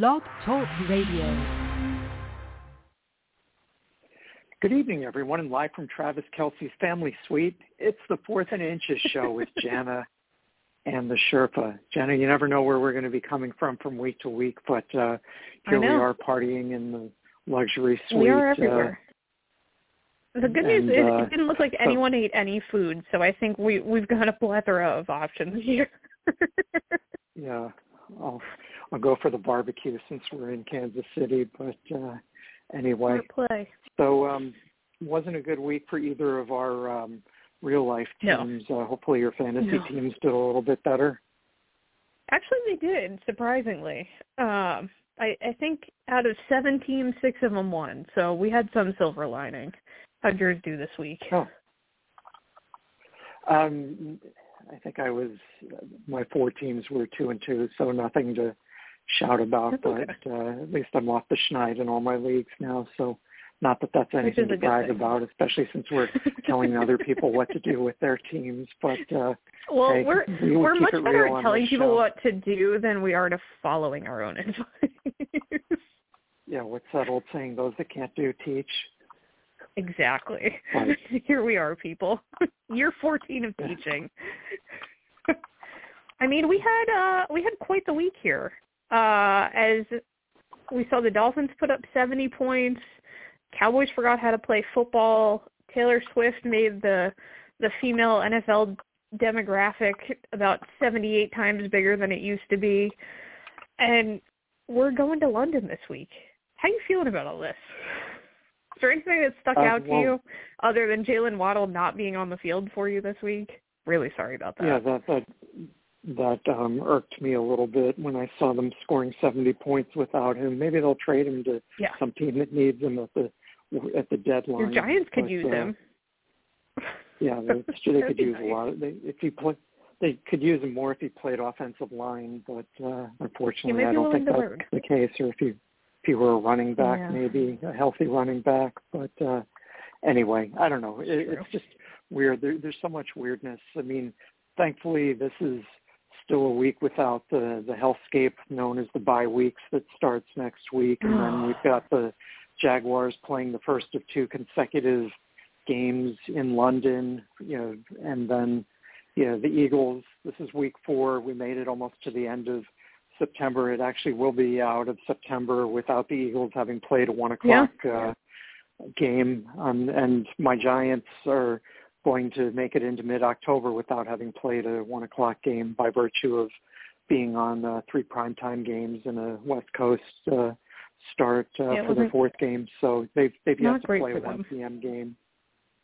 Blog Talk Radio. Good evening, everyone, and live from Travis Kelce's Family Suite. It's the Fourth and Inches show with Jana and the Sherpa. Jana, you never know where we're going to be coming from from week to week, but uh, here we are partying in the luxury suite. We are everywhere. Uh, the good news is uh, it didn't look like anyone ate any food, so I think we we've got a plethora of options here. yeah, I'll I'll go for the barbecue since we're in Kansas City. But uh, anyway, play. so um, wasn't a good week for either of our um, real life No. teams. Uh, hopefully, your fantasy No. teams did a little bit better. Actually, they did surprisingly. Um, I I think out of seven teams, six of them won, so we had some silver lining. How'd yours do this week? Oh. Um, I think I was my four teams were two and two, so nothing to shout about. But uh, at least I'm off the schneid in all my leagues now, so not that that's anything to brag about, especially since we're telling other people what to do with their teams. But uh, Well, hey, we're we we're much better at telling people show. what to do than we are to following our own advice. Yeah, what's that old saying? Those that can't do teach. exactly. Right. Here we are, people. Year 14 of teaching. I mean, we had uh we had quite the week here. Uh as we saw the Dolphins put up 70 points. Cowboys forgot how to play football. Taylor Swift made the the female NFL demographic about 78 times bigger than it used to be. And we're going to London this week. How you feeling about all this? Is there anything that stuck Uh, out to well- you other than Jaylen Waddle not being on the field for you this week? Really sorry about that. Yeah, that that that um irked me a little bit when I saw them scoring 70 points without him. Maybe they'll trade him to Yeah. some team that needs him at the at the deadline. Your Giants could But, use uh, him. Yeah, they, they could use nice. a lot. Of, they if he play, they could use him more if he played offensive line. But uh, unfortunately, I don't think that's learn. the case. Or if he if he were a running back, Yeah. maybe a healthy running back. But uh, anyway, I don't know. It, True. it's just weird. There, there's so much weirdness. I mean, thankfully, this is still a week without the the hellscape known as the bye weeks that starts next week, and then we've got the Jaguars playing the first of two consecutive games in London, you know, and then you know the Eagles. This is week four. We made it almost to the end of September. It actually will be out of September without the Eagles having played a one o'clock uh, game, um, and my Giants are going to make it into mid-October without having played a one o'clock game by virtue of being on uh, three primetime games and a West Coast uh, start uh, Yeah, for their wasn't- fourth game. So they've they've yet to play a one them. p.m. game.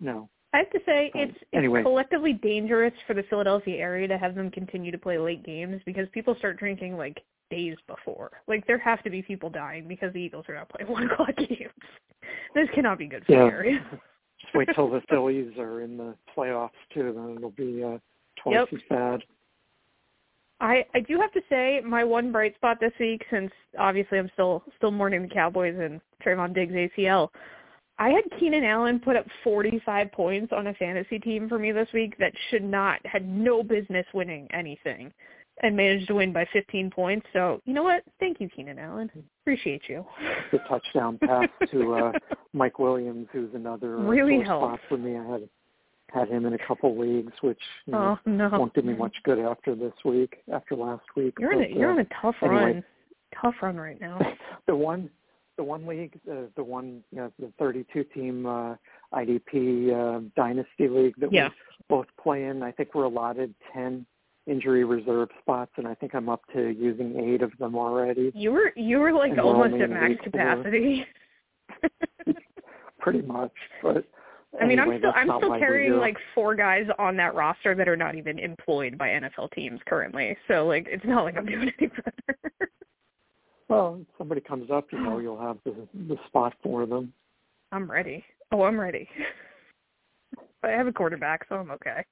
No. I have to say But it's, it's anyway. collectively dangerous for the Philadelphia area to have them continue to play late games because people start drinking like days before. Like there have to be people dying because the Eagles are not playing one o'clock games. This cannot be good for Yeah. the area. Wait till the Phillies are in the playoffs too. Then it'll be uh, twice Yep. as bad. I I do have to say my one bright spot this week, since obviously I'm still still mourning the Cowboys and Trevon Diggs ACL. I had Keenan Allen put up 45 points on a fantasy team for me this week that should not had no business winning anything, and managed to win by 15 points. So you know what? Thank you, Keenan Allen. Appreciate you. The touchdown pass to uh, Mike Williams, who's another uh, Really sore spot helped. for me. I had had him in a couple leagues, which you know, Oh no, won't do me much good after this week, after last week. You're in a you're uh, on a tough anyway. run. Tough run right now. the one the one league uh, the one you know the 32 team uh IDP uh, dynasty league that Yeah. we both play in I think we're allotted 10 injury reserve spots and I think I'm up to using 8 of them already You were you were like almost at max capacity. pretty much but I mean, I'm still I'm still carrying like four guys on that roster that are not even employed by NFL teams currently. So like it's not like I'm doing any better. well if somebody comes up you know you'll have the the spot for them I'm ready. Oh, I'm ready. I have a quarterback, so I'm okay.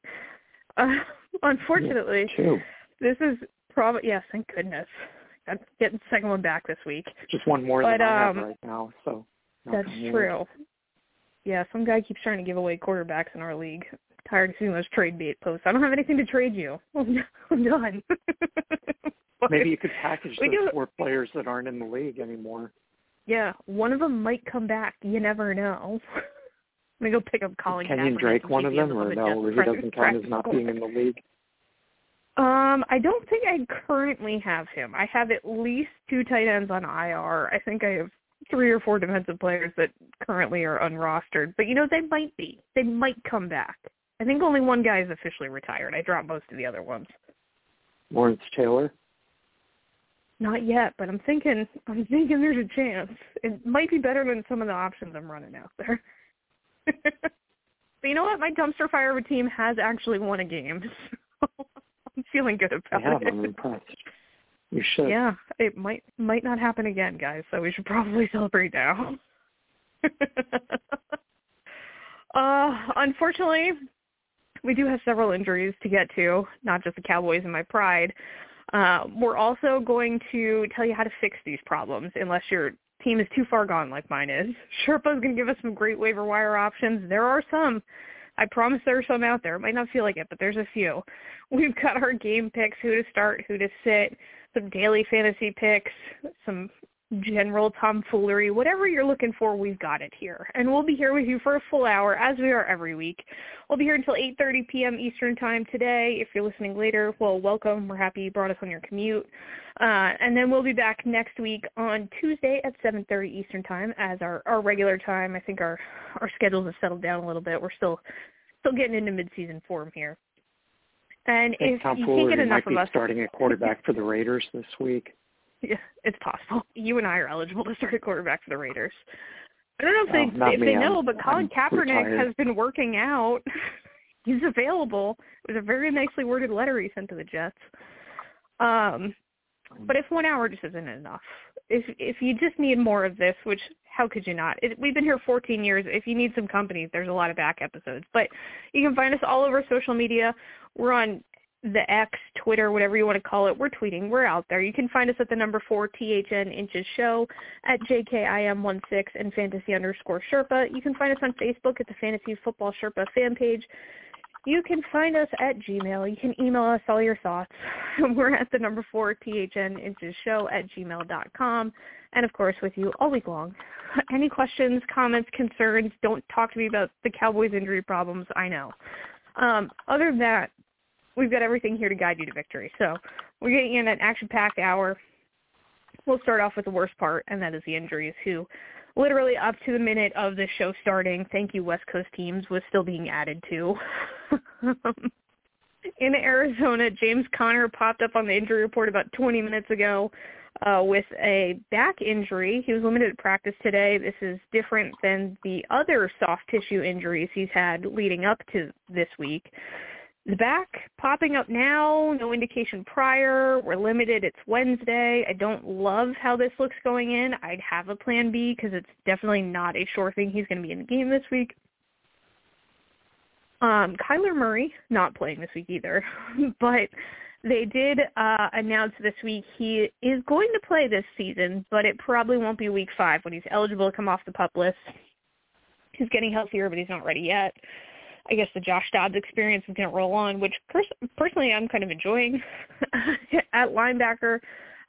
Uh, unfortunately, this is probably yes, thank goodness. I'm getting the second one back this week. just one more But, than I um, have right now so That's true. Yeah, some guy keeps trying to give away quarterbacks in our league. Tired of seeing those trade bait posts. I don't have anything to trade you. I'm done. Maybe you could package those do- four players that aren't in the league anymore. Yeah, one of them might come back. You never know. I'm gonna go pick up Colin Kenyon Kaepernick Drake one of them, or no, or he doesn't count as not being in the league. Um, I don't think I currently have him. I have at least two tight ends on IR. I think I have three or four defensive players that currently are unrostered. But you know, they might be. They might come back. I think only one guy is officially retired. I dropped most of the other ones. Lawrence Taylor. Not yet, but I'm thinking I'm thinking there's a chance. It might be better than some of the options I'm running out there. but you know what? My dumpster fire of a team has actually won a game. So I'm feeling good about Yeah, it. I'm impressed. You should. Yeah, it might might not happen again, guys. So we should probably celebrate now. uh, unfortunately, we do have several injuries to get to. Not just the Cowboys and my pride. Uh, we're also going to tell you how to fix these problems, unless your team is too far gone, like mine is. Sherpa's going to give us some great waiver wire options. There are some. I promise there are some out there. It might not feel like it, but there's a few. We've got our game picks, who to start, who to sit, some daily fantasy picks, some general tomfoolery, whatever you're looking for, we've got it here. And we'll be here with you for a full hour, as we are every week. We'll be here until 8.30 p.m. Eastern Time today. If you're listening later, well, welcome. We're happy you brought us on your commute. Uh, and then we'll be back next week on Tuesday at 7.30 Eastern Time as our, our regular time. I think our, our schedules have settled down a little bit. We're still still getting into mid-season form here. And if Tom you can't Fuller get might be of us, starting at quarterback for the Raiders this week. yeah, it's possible. You and I are eligible to start at quarterback for the Raiders. I don't know if they if me. they know, but Colin I'm Kaepernick retired. has been working out. He's available. It was a very nicely worded letter he sent to the Jets. Um, but if one hour just isn't enough, if if you just need more of this, which how could you not? It, we've been here 14 years. If you need some company, there's a lot of back episodes. But you can find us all over social media. We're on the X, Twitter, whatever you want to call it. We're tweeting. We're out there. You can find us at the number four THN Inches Show at JKIM16 and Fantasy underscore Sherpa. You can find us on Facebook at the Fantasy Football Sherpa fan page. You can find us at Gmail. You can email us all your thoughts. We're at the number four THN Inches Show at gmail.com. And of course with you all week long. Any questions, comments, concerns, don't talk to me about the Cowboys injury problems. I know. Um, other than that, we've got everything here to guide you to victory. So we're getting in an action-packed hour. We'll start off with the worst part, and that is the injuries, who literally up to the minute of the show starting, thank you West Coast teams, was still being added to. in Arizona, James Conner popped up on the injury report about 20 minutes ago uh, with a back injury. He was limited to practice today. This is different than the other soft tissue injuries he's had leading up to this week. The back popping up now, no indication prior. We're limited. It's Wednesday. I don't love how this looks going in. I'd have a plan B because it's definitely not a sure thing he's going to be in the game this week. Um, Kyler Murray not playing this week either, but they did uh, announce this week he is going to play this season, but it probably won't be week five when he's eligible to come off the pup list. He's getting healthier, but he's not ready yet. I guess the Josh Dobbs experience is going to roll on, which pers- personally I'm kind of enjoying. At linebacker,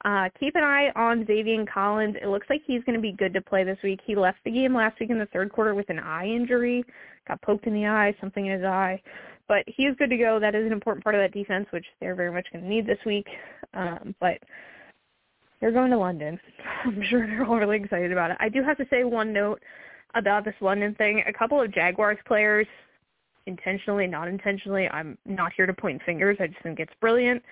uh, keep an eye on Xavier Collins. It looks like he's going to be good to play this week. He left the game last week in the third quarter with an eye injury, got poked in the eye, something in his eye. But he is good to go. That is an important part of that defense, which they're very much going to need this week. Um, but they're going to London. I'm sure they're all really excited about it. I do have to say one note about this London thing. A couple of Jaguars players intentionally, not intentionally. I'm not here to point fingers. I just think it's brilliant.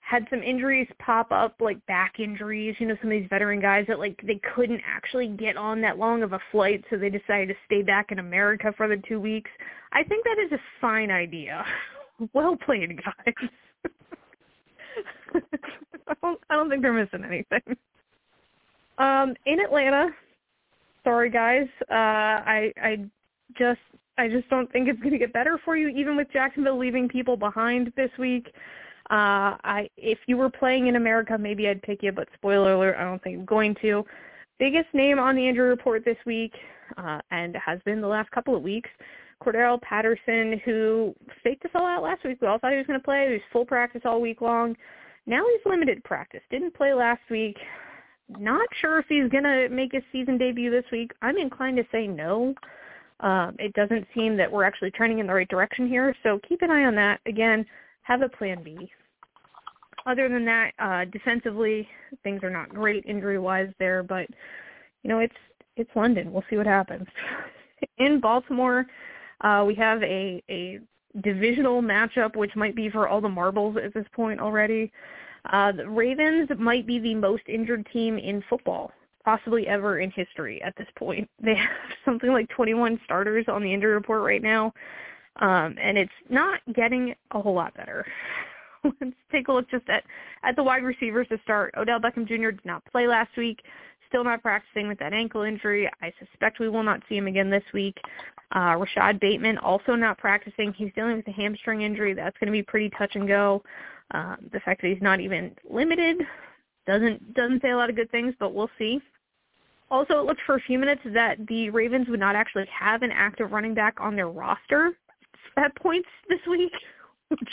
Had some injuries pop up, like back injuries. You know, some of these veteran guys that like they couldn't actually get on that long of a flight, so they decided to stay back in America for the two weeks. I think that is a fine idea. well played, guys. I don't, I don't think they're missing anything. Um, in Atlanta, sorry guys, uh, I I just I just don't think it's going to get better for you, even with Jacksonville leaving people behind this week. Uh, I if you were playing in America, maybe I'd pick you, but spoiler alert, I don't think I'm going to. Biggest name on the injury report this week, uh, and has been the last couple of weeks, Cordarrelle Patterson, who faked us all out last week. We all thought he was going to play. He was full practice all week long. Now he's limited practice. Didn't play last week. Not sure if he's going to make his season debut this week. I'm inclined to say no. Um, it doesn't seem that we're actually turning in the right direction here, so keep an eye on that. Again, have a plan B. Other than that, uh, defensively, things are not great injury-wise there, but you know it's it's London. We'll see what happens. in Baltimore, uh, we have a a divisional matchup, which might be for all the marbles at this point already. Uh, the Ravens might be the most injured team in football, possibly ever in history at this point. They have something like 21 starters on the injury report right now, um, and it's not getting a whole lot better. Let's take a look just at, at the wide receivers to start. Odell Beckham Jr. did not play last week still not practicing with that ankle injury. I suspect we will not see him again this week. Uh, Rashod Bateman also not practicing. He's dealing with a hamstring injury. That's going to be pretty touch and go. Um, the fact that he's not even limited doesn't doesn't say a lot of good things, but we'll see. Also, it looked for a few minutes that the Ravens would not actually have an active running back on their roster at points this week, which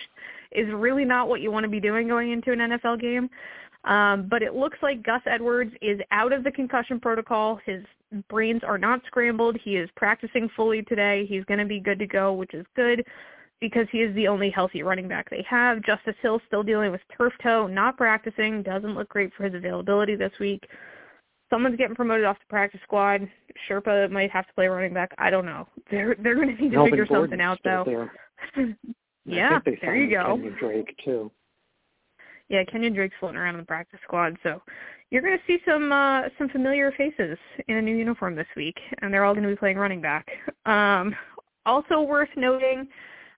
is really not what you want to be doing going into an NFL game. Um, but it looks like Gus Edwards is out of the concussion protocol. His brains are not scrambled. He is practicing fully today. He's going to be good to go, which is good because he is the only healthy running back they have. Justice Hill still dealing with turf toe, not practicing, doesn't look great for his availability this week. Someone's getting promoted off the practice squad. Sherpa might have to play running back. I don't know. They're they're going to need to Melvin figure Gordon's something out though. yeah, there you go. Kenyon Drake too yeah, Kenyon Drake's floating around in the practice squad, so you're going to see some uh, some familiar faces in a new uniform this week, and they're all going to be playing running back. Um, also worth noting,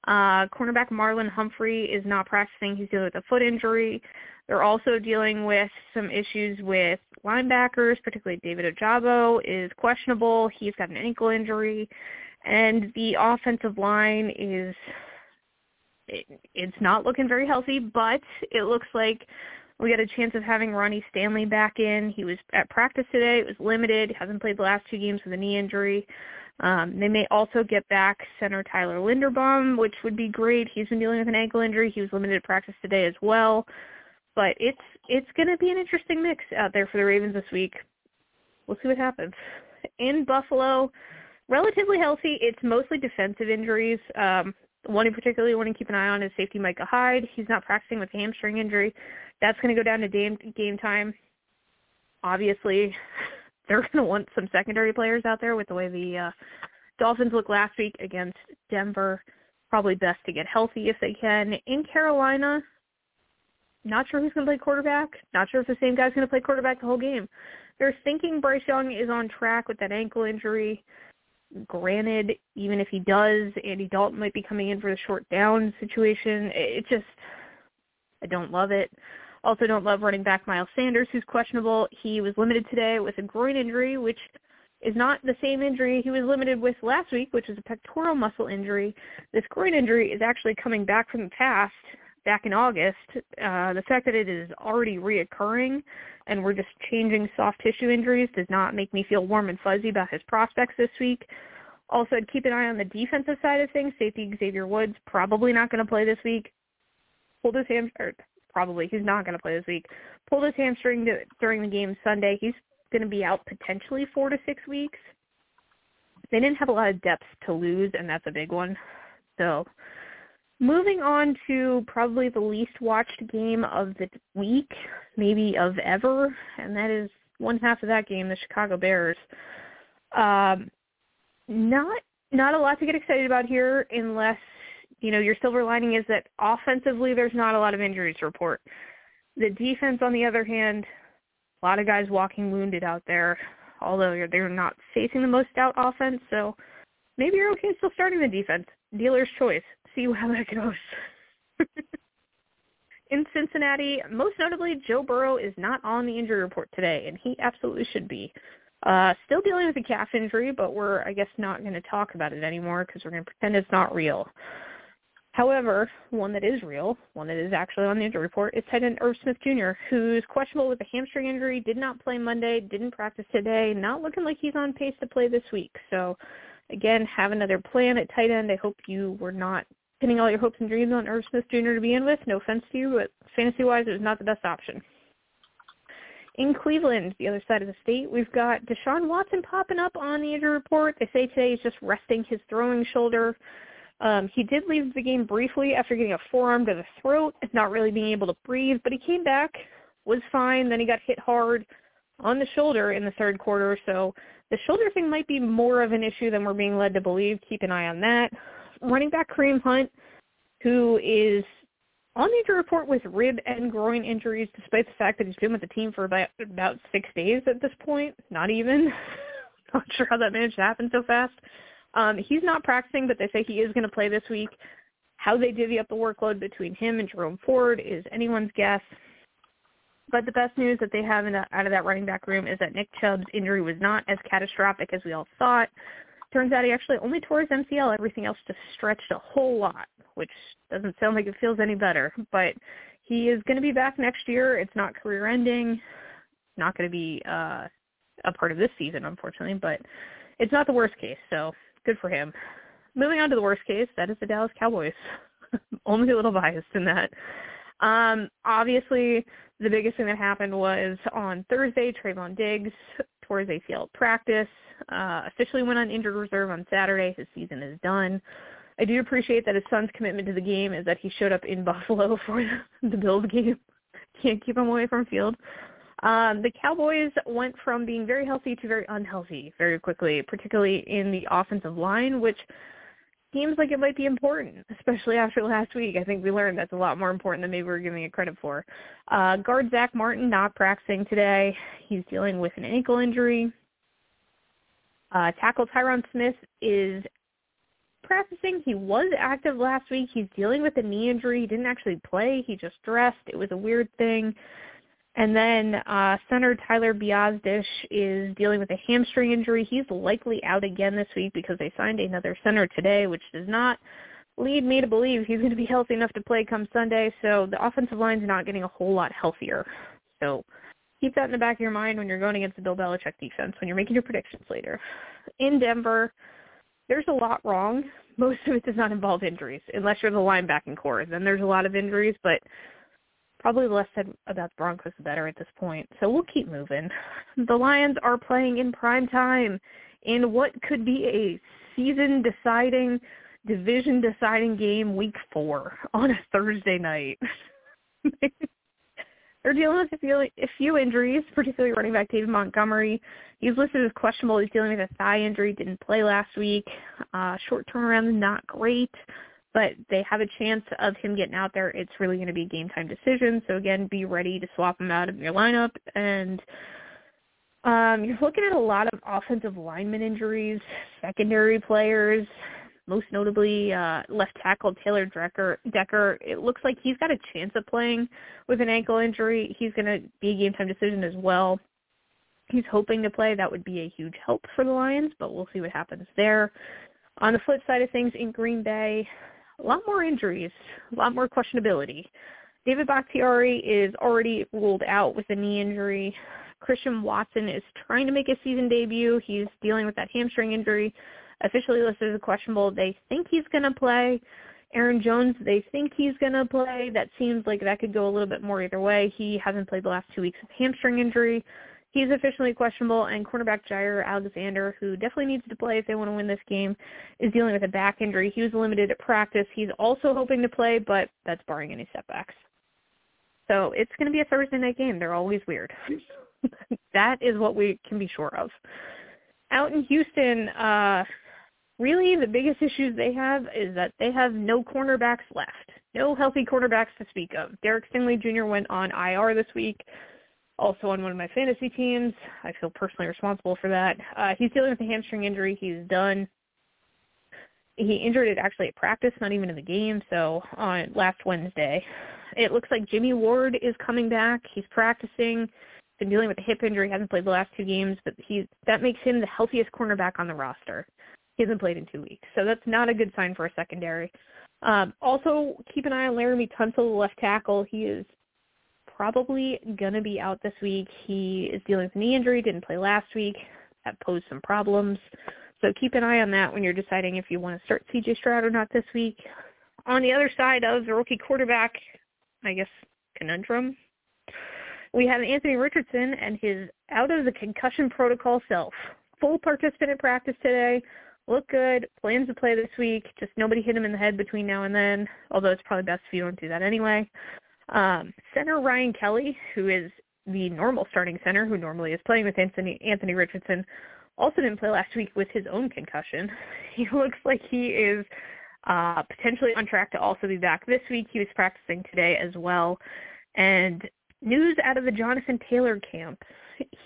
uh, cornerback Marlon Humphrey is not practicing. He's dealing with a foot injury. They're also dealing with some issues with linebackers, particularly David Ojabo is questionable. He's got an ankle injury. And the offensive line is it, it's not looking very healthy, but it looks like we got a chance of having Ronnie Stanley back in. He was at practice today. It was limited. He hasn't played the last two games with a knee injury. Um, they may also get back center Tyler Linderbaum, which would be great. He's been dealing with an ankle injury. He was limited at practice today as well. But it's it's going to be an interesting mix out there for the Ravens this week. We'll see what happens. In Buffalo, relatively healthy. It's mostly defensive injuries. Um, one in particular you want to keep an eye on is safety Micah Hyde. He's not practicing with a hamstring injury. That's going to go down to game, game time. Obviously, they're going to want some secondary players out there with the way the uh, Dolphins looked last week against Denver. Probably best to get healthy if they can. In Carolina, not sure who's going to play quarterback. Not sure if the same guy's going to play quarterback the whole game. They're thinking Bryce Young is on track with that ankle injury. Granted, even if he does, Andy Dalton might be coming in for the short down situation. It just, I don't love it. Also don't love running back Miles Sanders, who's questionable. He was limited today with a groin injury, which is not the same injury he was limited with last week, which was a pectoral muscle injury. This groin injury is actually coming back from the past, back in August. Uh, the fact that it is already reoccurring and we're just changing soft tissue injuries does not make me feel warm and fuzzy about his prospects this week. Also, I'd keep an eye on the defensive side of things. Safety Xavier Woods probably not going to play this week. Pulled his ham, or probably he's not going to play this week. Pulled his hamstring during the game Sunday. He's going to be out potentially four to six weeks. They didn't have a lot of depth to lose, and that's a big one. So Moving on to probably the least watched game of the week, maybe of ever, and that is one half of that game, the Chicago Bears. Um, not not a lot to get excited about here, unless you know your silver lining is that offensively there's not a lot of injuries to report. The defense, on the other hand, a lot of guys walking wounded out there, although they're not facing the most stout offense, so maybe you're okay still starting the defense. Dealer's choice see how that goes. In Cincinnati, most notably, Joe Burrow is not on the injury report today, and he absolutely should be. Uh, still dealing with a calf injury, but we're, I guess, not going to talk about it anymore because we're going to pretend it's not real. However, one that is real, one that is actually on the injury report, is tight end Irv Smith Jr., who's questionable with a hamstring injury, did not play Monday, didn't practice today, not looking like he's on pace to play this week. So, again, have another plan at tight end. I hope you were not pinning all your hopes and dreams on Irv Smith Jr. to begin with. No offense to you, but fantasy-wise, it was not the best option. In Cleveland, the other side of the state, we've got Deshaun Watson popping up on the injury report. They say today he's just resting his throwing shoulder. Um, he did leave the game briefly after getting a forearm to the throat, not really being able to breathe, but he came back, was fine. Then he got hit hard on the shoulder in the third quarter. So the shoulder thing might be more of an issue than we're being led to believe. Keep an eye on that. Running back Kareem Hunt, who is on the injury report with rib and groin injuries, despite the fact that he's been with the team for about about six days at this point. Not even. Not sure how that managed to happen so fast. Um, he's not practicing, but they say he is going to play this week. How they divvy up the workload between him and Jerome Ford is anyone's guess. But the best news that they have in out of that running back room is that Nick Chubb's injury was not as catastrophic as we all thought. Turns out he actually only tore his MCL. Everything else just stretched a whole lot, which doesn't sound like it feels any better. But he is going to be back next year. It's not career ending. Not going to be uh, a part of this season, unfortunately, but it's not the worst case. So good for him. Moving on to the worst case, that is the Dallas Cowboys. only a little biased in that. Um, obviously, the biggest thing that happened was on Thursday, Trevon Diggs tore his ACL practice, uh, officially went on injured reserve on Saturday. His season is done. I do appreciate that his son's commitment to the game is that he showed up in Buffalo for the Bills game. Can't keep him away from field. Um, the Cowboys went from being very healthy to very unhealthy very quickly, particularly in the offensive line, which – seems like it might be important, especially after last week. I think we learned that's a lot more important than maybe we are giving it credit for. Uh, guard Zach Martin not practicing today. He's dealing with an ankle injury. Uh, tackle Tyron Smith is practicing. He was active last week. He's dealing with a knee injury. He didn't actually play. He just dressed. It was a weird thing. And then uh, center Tyler Biadasz is dealing with a hamstring injury. He's likely out again this week because they signed another center today, which does not lead me to believe he's going to be healthy enough to play come Sunday. So the offensive line's not getting a whole lot healthier. So keep that in the back of your mind when you're going against the Bill Belichick defense when you're making your predictions later. In Denver, there's a lot wrong. Most of it does not involve injuries, unless you're the linebacking core. Then there's a lot of injuries, but probably the less said about the Broncos the better at this point. So we'll keep moving. The Lions are playing in prime time in what could be a season deciding, division deciding game week four on a Thursday night. They're dealing with a few, a few injuries, particularly running back David Montgomery. He's listed as questionable. He's dealing with a thigh injury. Didn't play last week. Uh, short turnaround, not great but they have a chance of him getting out there. It's really going to be a game time decision. So again, be ready to swap him out of your lineup. And um, you're looking at a lot of offensive lineman injuries, secondary players, most notably uh, left tackle Taylor Decker. Decker. It looks like he's got a chance of playing with an ankle injury. He's going to be a game time decision as well. He's hoping to play. That would be a huge help for the Lions, but we'll see what happens there. On the flip side of things, in Green Bay, a lot more injuries, a lot more questionability. David Bakhtiari is already ruled out with a knee injury. Christian Watson is trying to make a season debut. He's dealing with that hamstring injury, officially listed as questionable. They think he's going to play. Aaron Jones, they think he's going to play. That seems like that could go a little bit more either way. He hasn't played the last two weeks with hamstring injury. He's officially questionable, and cornerback Jaire Alexander, who definitely needs to play if they want to win this game, is dealing with a back injury. He was limited at practice. He's also hoping to play, but that's barring any setbacks. So it's going to be a Thursday night game. They're always weird. that is what we can be sure of. Out in Houston, uh, really the biggest issues they have is that they have no cornerbacks left. No healthy cornerbacks to speak of. Derek Stingley Jr. went on IR this week also on one of my fantasy teams. I feel personally responsible for that. Uh, he's dealing with a hamstring injury. He's done. He injured it actually at practice, not even in the game. So on last Wednesday, it looks like Jimmy Ward is coming back. He's practicing. Been dealing with a hip injury. Hasn't played the last two games, but he that makes him the healthiest cornerback on the roster. He hasn't played in two weeks, so that's not a good sign for a secondary. Um, also, keep an eye on Laremy Tunsil, the left tackle. He is probably going to be out this week. He is dealing with knee injury, didn't play last week. That posed some problems. So keep an eye on that when you're deciding if you want to start CJ Stroud or not this week. on the other side of the rookie quarterback, I guess, conundrum, we have Anthony Richardson and his out of the concussion protocol self. Full participant in practice today. Look good. Plans to play this week. Just nobody hit him in the head between now and then, although it's probably best if you don't do that anyway. Um, center Ryan Kelly, who is the normal starting center, who normally is playing with Anthony, Anthony Richardson, also didn't play last week with his own concussion. He looks like he is uh, potentially on track to also be back this week. He was practicing today as well. And news out of the Jonathan Taylor camp.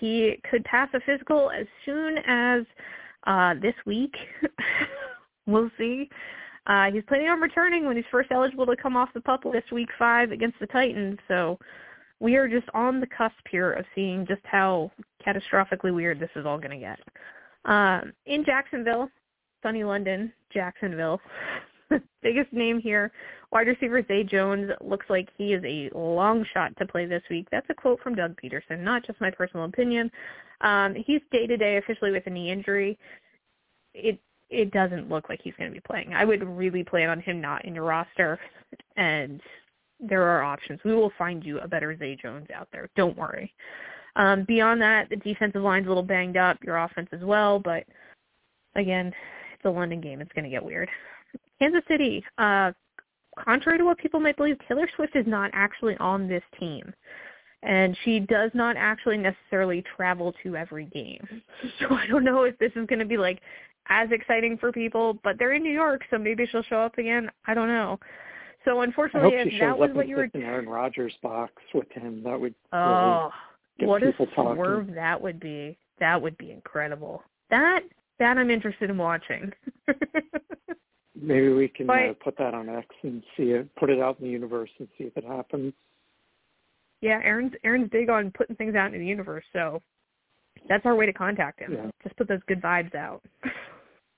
He could pass a physical as soon as uh, this week. we'll see. Uh, he's planning on returning when he's first eligible to come off the pup list week five against the Titans. So we are just on the cusp here of seeing just how catastrophically weird this is all going to get. Um, in Jacksonville, sunny London, Jacksonville, biggest name here, wide receiver Zay Jones looks like he is a long shot to play this week. That's a quote from Doug Pederson, not just my personal opinion. Um, he's day to day officially with a knee injury. It it doesn't look like he's going to be playing. I would really plan on him not in your roster, and there are options. We will find you a better Zay Jones out there. Don't worry. Um, beyond that, the defensive line's a little banged up. Your offense as well, but again, it's a London game. It's going to get weird. Kansas City, uh, contrary to what people might believe, Taylor Swift is not actually on this team. And she does not actually necessarily travel to every game. So I don't know if this is going to be like as exciting for people, but they're in New York, so maybe she'll show up again. I don't know. So unfortunately, if that was what you were. in Aaron Rodgers box with him, that would. Oh, really what a talking. swerve that would be! That would be incredible. That that I'm interested in watching. Maybe we can but, uh, put that on X and see it, put it out in the universe and see if it happens. Yeah, Aaron's Aaron's big on putting things out in the universe, so that's our way to contact him. Yeah. Just put those good vibes out.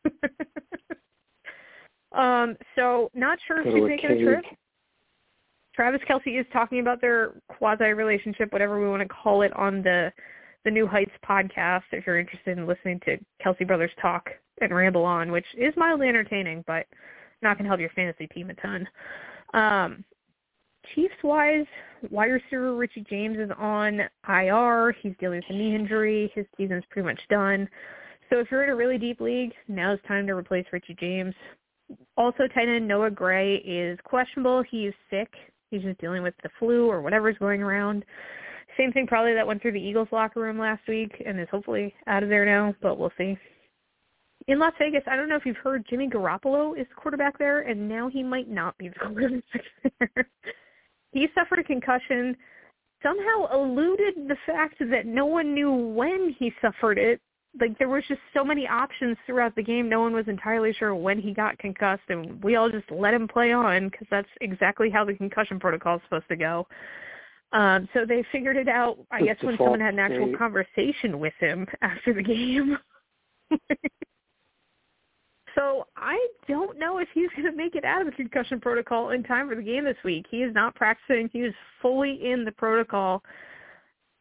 um, so not sure if she's making a trip. Travis Kelce is talking about their quasi relationship, whatever we want to call it, on the the New Heights podcast. If you're interested in listening to Kelce Brothers talk and ramble on, which is mildly entertaining, but not going to help your fantasy team a ton. Um, Chiefs wise, wide receiver Richie James is on IR. He's dealing with a knee injury. His season's pretty much done. So if you're in a really deep league, now now's time to replace Richie James. Also, tight end Noah Gray is questionable. He's sick. He's just dealing with the flu or whatever's going around. Same thing probably that went through the Eagles locker room last week and is hopefully out of there now, but we'll see. In Las Vegas, I don't know if you've heard Jimmy Garoppolo is the quarterback there, and now he might not be the quarterback there. he suffered a concussion, somehow eluded the fact that no one knew when he suffered it. Like there was just so many options throughout the game, no one was entirely sure when he got concussed, and we all just let him play on because that's exactly how the concussion protocol is supposed to go. Um, so they figured it out, I guess, when someone had an actual state. conversation with him after the game. so I don't know if he's going to make it out of the concussion protocol in time for the game this week. He is not practicing. He is fully in the protocol.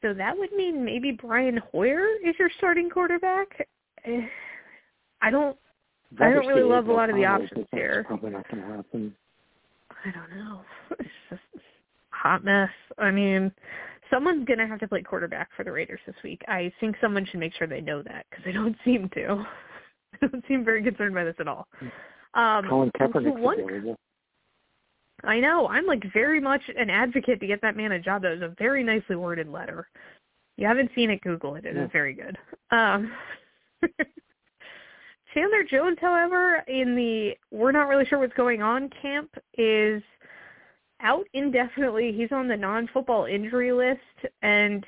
So that would mean maybe Brian Hoyer is your starting quarterback. I don't. I don't really love a lot of the options here. Probably not going to happen. I don't know. It's just hot mess. I mean, someone's going to have to play quarterback for the Raiders this week. I think someone should make sure they know that because they don't seem to. they don't seem very concerned by this at all. Um, Colin Kaepernick's one, available. I know. I'm like very much an advocate to get that man a job. That was a very nicely worded letter. You haven't seen it, Google it. It is Yeah. very good. Um, Chandler Jones, however, in the we're not really sure what's going on camp is out indefinitely. He's on the non-football injury list, and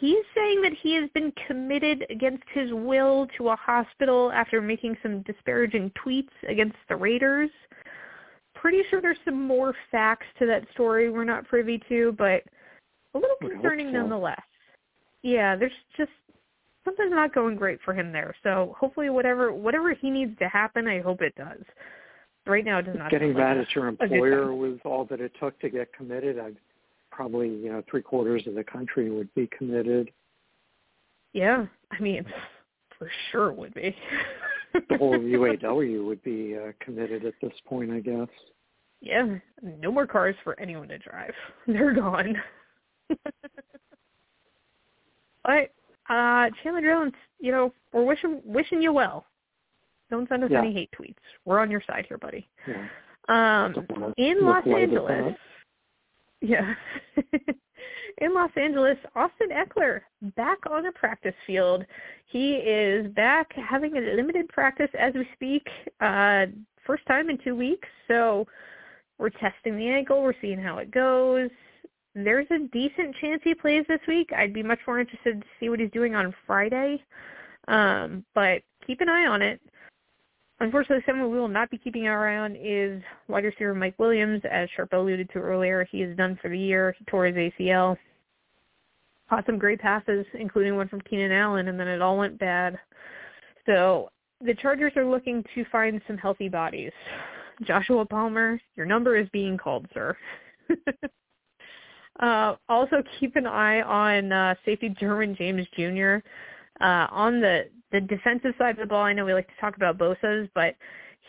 he's saying that he has been committed against his will to a hospital after making some disparaging tweets against the Raiders. Pretty sure there's some more facts to that story we're not privy to, but a little concerning so. nonetheless. Yeah, there's just something's not going great for him there. So hopefully whatever whatever he needs to happen, I hope it does. Right now it does not Getting sound like mad at your employer thing. was all that it took to get committed. I probably you know three quarters of the country would be committed. Yeah, I mean, for sure would be. The whole UAW would be uh, committed at this point, I guess. Yeah, no more cars for anyone to drive. They're gone. but uh Chandler Jones, you know, we're wishing wishing you well. Don't send us Yeah. any hate tweets. We're on your side here, buddy. Yeah. Um, in Los Angeles, yeah, in Los Angeles, Austin Ekeler back on the practice field. He is back having a limited practice as we speak. Uh, first time in two weeks, so we're testing the ankle. We're seeing how it goes. There's a decent chance he plays this week. I'd be much more interested to see what he's doing on Friday. Um, but keep an eye on it. Unfortunately, someone we will not be keeping our eye on is wide receiver Mike Williams. As Sherpa alluded to earlier, he is done for the year. He tore his ACL. Caught some great passes, including one from Keenan Allen, and then it all went bad. So the Chargers are looking to find some healthy bodies. Joshua Palmer, your number is being called, sir. uh, also, keep an eye on uh, safety Derwin James Jr. Uh, on the the defensive side of the ball. I know we like to talk about Bosa's, but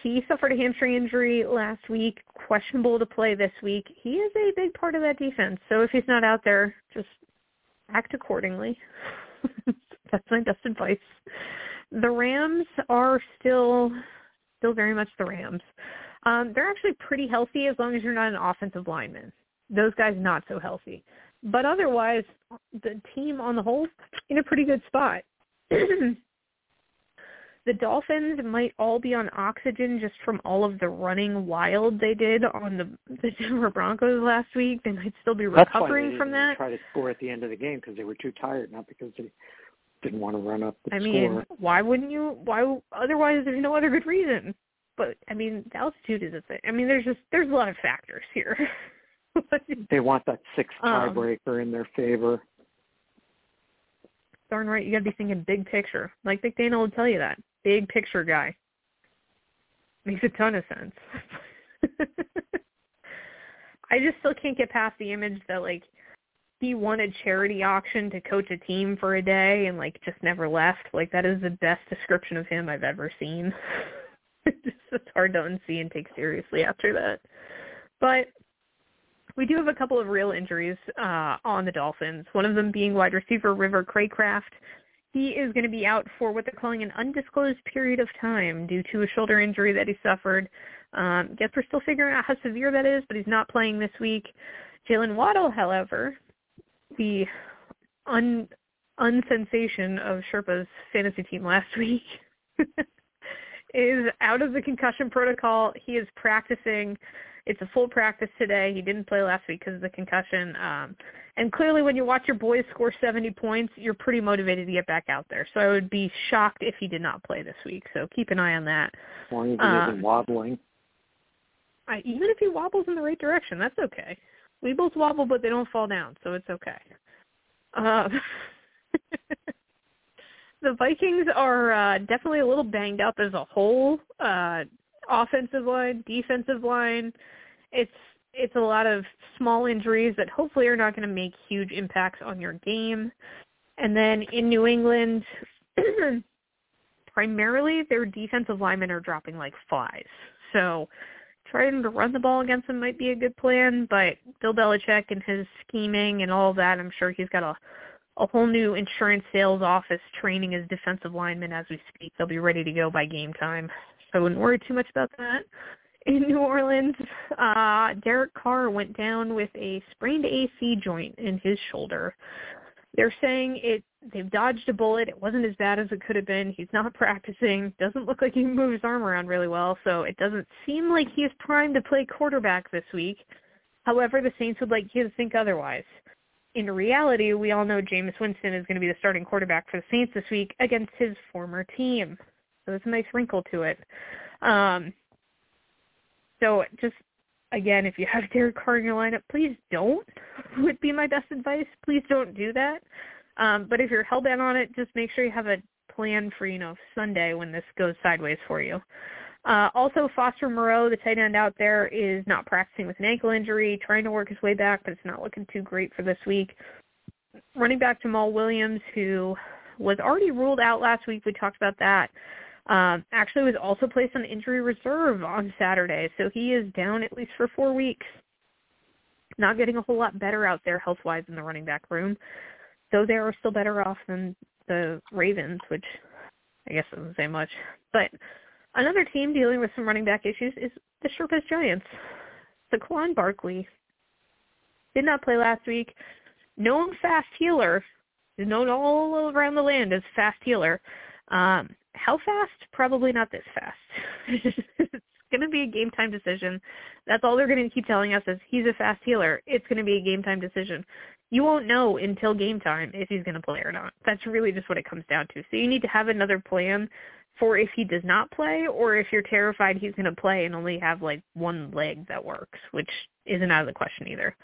he suffered a hamstring injury last week, questionable to play this week. He is a big part of that defense. So if he's not out there, just act accordingly. That's my best advice. The Rams are still still very much the Rams. Um, they're actually pretty healthy as long as you're not an offensive lineman. Those guys not so healthy. But otherwise, the team on the whole in a pretty good spot. the Dolphins might all be on oxygen just from all of the running wild they did on the the Denver Broncos last week. They might still be That's why recovering they from that. Try to score at the end of the game because they were too tired, not because they didn't want to run up the I score. mean, why wouldn't you? Why otherwise? There's no other good reason. But I mean, the altitude is a thing. I mean, there's just there's a lot of factors here. they want that sixth Um, tiebreaker in their favor. Darn right, you got to be thinking big picture. Like McDaniel will tell you that big picture guy. Makes a ton of sense. I just still can't get past the image that like he won a charity auction to coach a team for a day and like just never left. Like that is the best description of him I've ever seen. it's just it's hard to unsee and take seriously after that. But we do have a couple of real injuries uh, on the Dolphins. One of them being wide receiver River Cracraft. He is going to be out for what they're calling an undisclosed period of time due to a shoulder injury that he suffered. Um, guess we're still figuring out how severe that is, but he's not playing this week. Jaylen Waddle, however, the un unsensation of Sherpa's fantasy team last week, is out of the concussion protocol. He is practicing. It's a full practice today. He didn't play last week because of the concussion. Um, and clearly, when you watch your boys score 70 points, you're pretty motivated to get back out there. So I would be shocked if he did not play this week. So keep an eye on that. As long as he um, isn't wobbling. I, even if he wobbles in the right direction, that's okay. We both wobble, but they don't fall down, so it's okay. Um, the Vikings are uh, definitely a little banged up as a whole. Uh, offensive line, defensive line. It's it's a lot of small injuries that hopefully are not going to make huge impacts on your game. And then in New England, primarily their defensive linemen are dropping like flies. So trying to run the ball against them might be a good plan, but Bill Belichick and his scheming and all that, I'm sure he's got a a whole new insurance sales office training his defensive linemen as we speak. They'll be ready to go by game time. I wouldn't worry too much about that. In New Orleans, uh, Derek Carr went down with a sprained AC joint in his shoulder. They're saying it they've dodged a bullet. It wasn't as bad as it could have been. He's not practicing. Doesn't look like he can move his arm around really well, so it doesn't seem like he is primed to play quarterback this week. However, the Saints would like you to think otherwise. In reality, we all know Jameis Winston is going to be the starting quarterback for the Saints this week against his former team. So there's a nice wrinkle to it. Um, so just again, if you have Derek Carr in your lineup, please don't. Would be my best advice. Please don't do that. Um, but if you're hell bent on it, just make sure you have a plan for you know Sunday when this goes sideways for you. Uh, also, Foster Moreau, the tight end out there, is not practicing with an ankle injury, trying to work his way back, but it's not looking too great for this week. Running back Jamaal Williams, who was already ruled out last week, we talked about that. Um, actually was also placed on injury reserve on Saturday, so he is down at least for four weeks. Not getting a whole lot better out there health wise in the running back room. Though they are still better off than the Ravens, which I guess doesn't say much. But another team dealing with some running back issues is the Sherpas Giants. Saquon Barkley did not play last week. Known fast healer, known all around the land as fast healer. Um, how fast? Probably not this fast. it's going to be a game time decision. That's all they're going to keep telling us is he's a fast healer. It's going to be a game time decision. You won't know until game time if he's going to play or not. That's really just what it comes down to. So you need to have another plan for if he does not play or if you're terrified he's going to play and only have like one leg that works, which isn't out of the question either.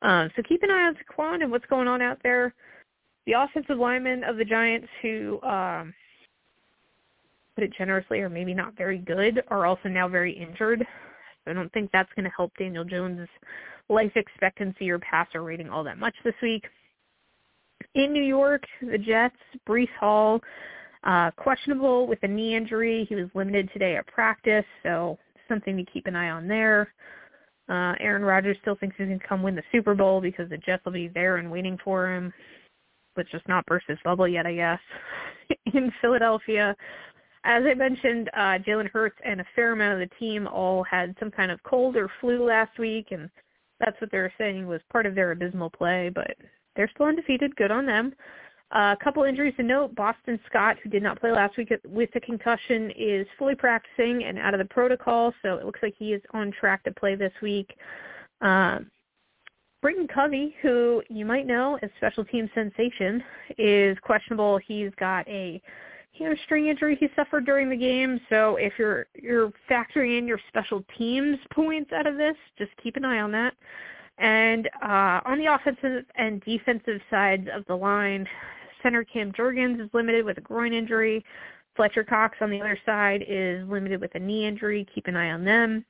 Um, so keep an eye on Saquon and what's going on out there. The offensive lineman of the Giants who um, put it generously, are maybe not very good, are also now very injured. I don't think that's going to help Daniel Jones' life expectancy or passer rating all that much this week. In New York, the Jets, Breece Hall, uh, questionable with a knee injury. He was limited today at practice, so something to keep an eye on there. Uh, Aaron Rodgers still thinks going to come win the Super Bowl because the Jets will be there and waiting for him, but just not burst his bubble yet, I guess. In Philadelphia, as I mentioned, uh, Jalen Hurts and a fair amount of the team all had some kind of cold or flu last week, and that's what they're saying was part of their abysmal play, but they're still undefeated. Good on them. Uh, a couple injuries to note. Boston Scott, who did not play last week with the concussion, is fully practicing and out of the protocol, so it looks like he is on track to play this week. Um, Britain Covey, who you might know as special team sensation, is questionable. He's got a hamstring injury he suffered during the game. So if you're you're factoring in your special teams points out of this, just keep an eye on that. And uh, on the offensive and defensive sides of the line, center Cam Jurgens is limited with a groin injury. Fletcher Cox on the other side is limited with a knee injury. Keep an eye on them.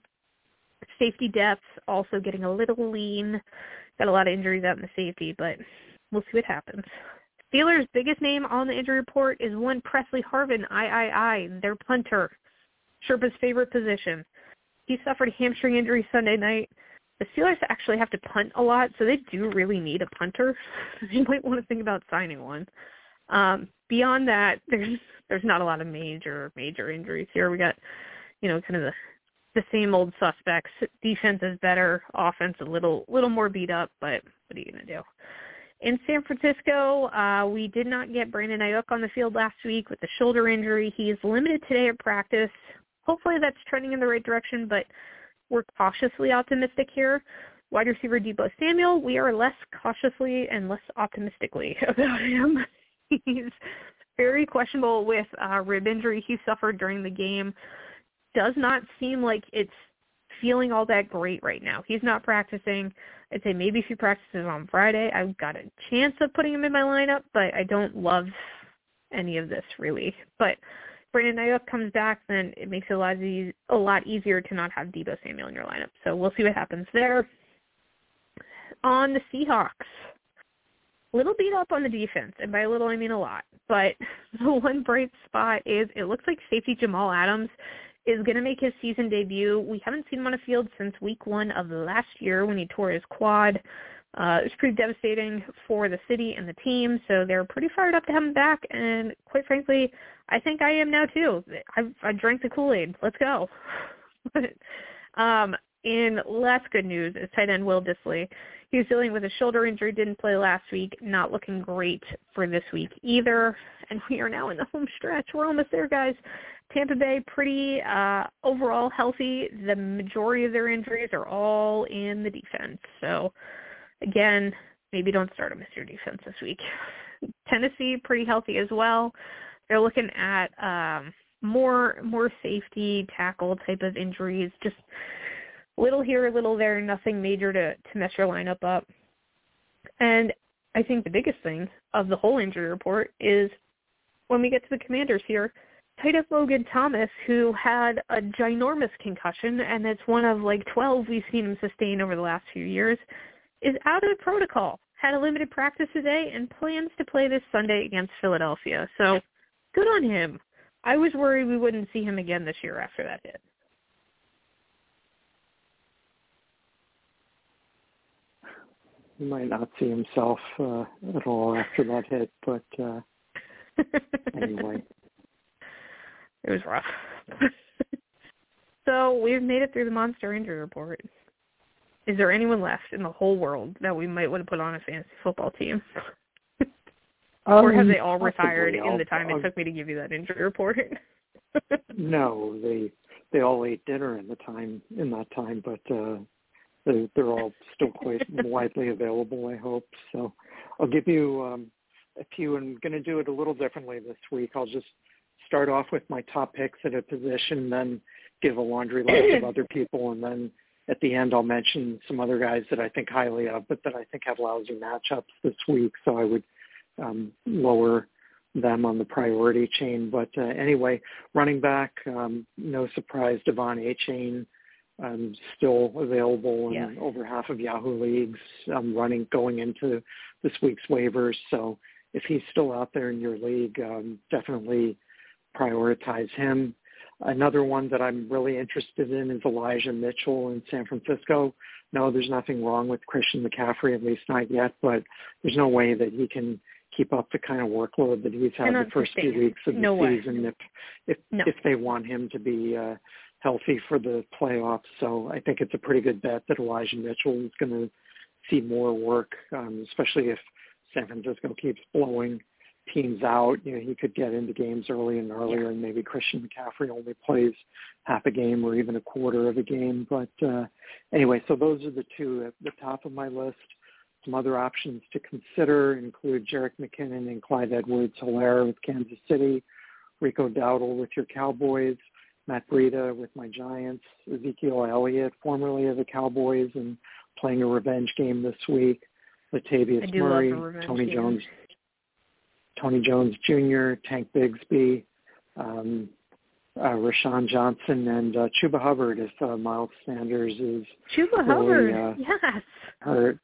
Safety depth also getting a little lean. Got a lot of injuries out in the safety, but we'll see what happens. Steelers' biggest name on the injury report is one Pressley Harvin, III, their punter, Sherpa's favorite position. He suffered hamstring injury Sunday night. The Steelers actually have to punt a lot, so they do really need a punter. you might want to think about signing one. Um, beyond that, there's there's not a lot of major major injuries here. We got, you know, kind of the the same old suspects. Defense is better, offense a little little more beat up, but what are you gonna do? In San Francisco, uh, we did not get Brandon Aiyuk on the field last week with a shoulder injury. He is limited today at practice. Hopefully that's trending in the right direction, but we're cautiously optimistic here. Wide receiver Deebo Samuel, we are less cautiously and less optimistically about him. He's very questionable with a rib injury he suffered during the game. Does not seem like it's feeling all that great right now. He's not practicing. I'd say maybe if he practices on Friday, I've got a chance of putting him in my lineup, but I don't love any of this really. But Brandon Aiyuk comes back, then it makes it a lot, e- a lot easier to not have Deebo Samuel in your lineup. So we'll see what happens there. On the Seahawks, little beat up on the defense, and by a little I mean a lot. But the one bright spot is it looks like safety Jamal Adams is going to make his season debut. We haven't seen him on a field since week one of last year when he tore his quad. Uh, it was pretty devastating for the city and the team, so they're pretty fired up to have him back. And quite frankly, I think I am now too. I, I drank the Kool-Aid. Let's go. um, in less good news is tight end Will Dissly. He was dealing with a shoulder injury, didn't play last week, not looking great for this week either. And we are now in the home stretch. We're almost there, guys. Tampa Bay pretty uh, overall healthy. The majority of their injuries are all in the defense. So again, maybe don't start a Mr. Defense this week. Tennessee pretty healthy as well. They're looking at um, more more safety tackle type of injuries. Just little here, little there, nothing major to to mess your lineup up. And I think the biggest thing of the whole injury report is when we get to the commanders here, tight end Logan Thomas, who had a ginormous concussion, and it's one of like 12 we've seen him sustain over the last few years, is out of the protocol. Had a limited practice today and plans to play this Sunday against Philadelphia. So good on him. I was worried we wouldn't see him again this year after that hit. He might not see himself uh, at all after that hit, but uh, anyway, it was rough. so we've made it through the monster injury report. Is there anyone left in the whole world that we might want to put on a fantasy football team? um, or have they all retired in the time I'll, it took me to give you that injury report? no, they they all ate dinner in the time in that time, but uh they they're all still quite widely available. I hope so. I'll give you um, a few. I'm going to do it a little differently this week. I'll just start off with my top picks at a position, then give a laundry list of other people, and then at the end I'll mention some other guys that I think highly of, but that I think have lousy matchups this week. So I would um, lower them on the priority chain. But uh, anyway, running back, um, no surprise, Devon A. Chain um, still available in Yeah. over half of Yahoo leagues. Um, running going into this week's waivers. So if he's still out there in your league, um, definitely prioritize him. Another one that I'm really interested in is Elijah Mitchell in San Francisco. No, there's nothing wrong with Christian McCaffrey, at least not yet, but there's no way that he can keep up the kind of workload that he's had the first few weeks of the No way. season if if No. if they want him to be uh healthy for the playoffs. So I think it's a pretty good bet that Elijah Mitchell is going to see more work, um, especially if San Francisco keeps blowing teams out. You know, he could get into games early and earlier, and maybe Christian McCaffrey only plays half a game or even a quarter of a game. But uh, anyway, so those are the two at the top of my list. Some other options to consider include Jerick McKinnon and Clyde Edwards-Hilaire with Kansas City, Rico Dowdle with your Cowboys, Matt Breida with my Giants, Ezekiel Elliott, formerly of the Cowboys and playing a revenge game this week, Latavius Murray, Tony game. Jones, Tony Jones Jr., Tank Bigsby, um, uh, Roschon Johnson, and uh, Chuba Hubbard if uh, Miles Sanders is Chuba Really, Hubbard. uh, yes. hurt,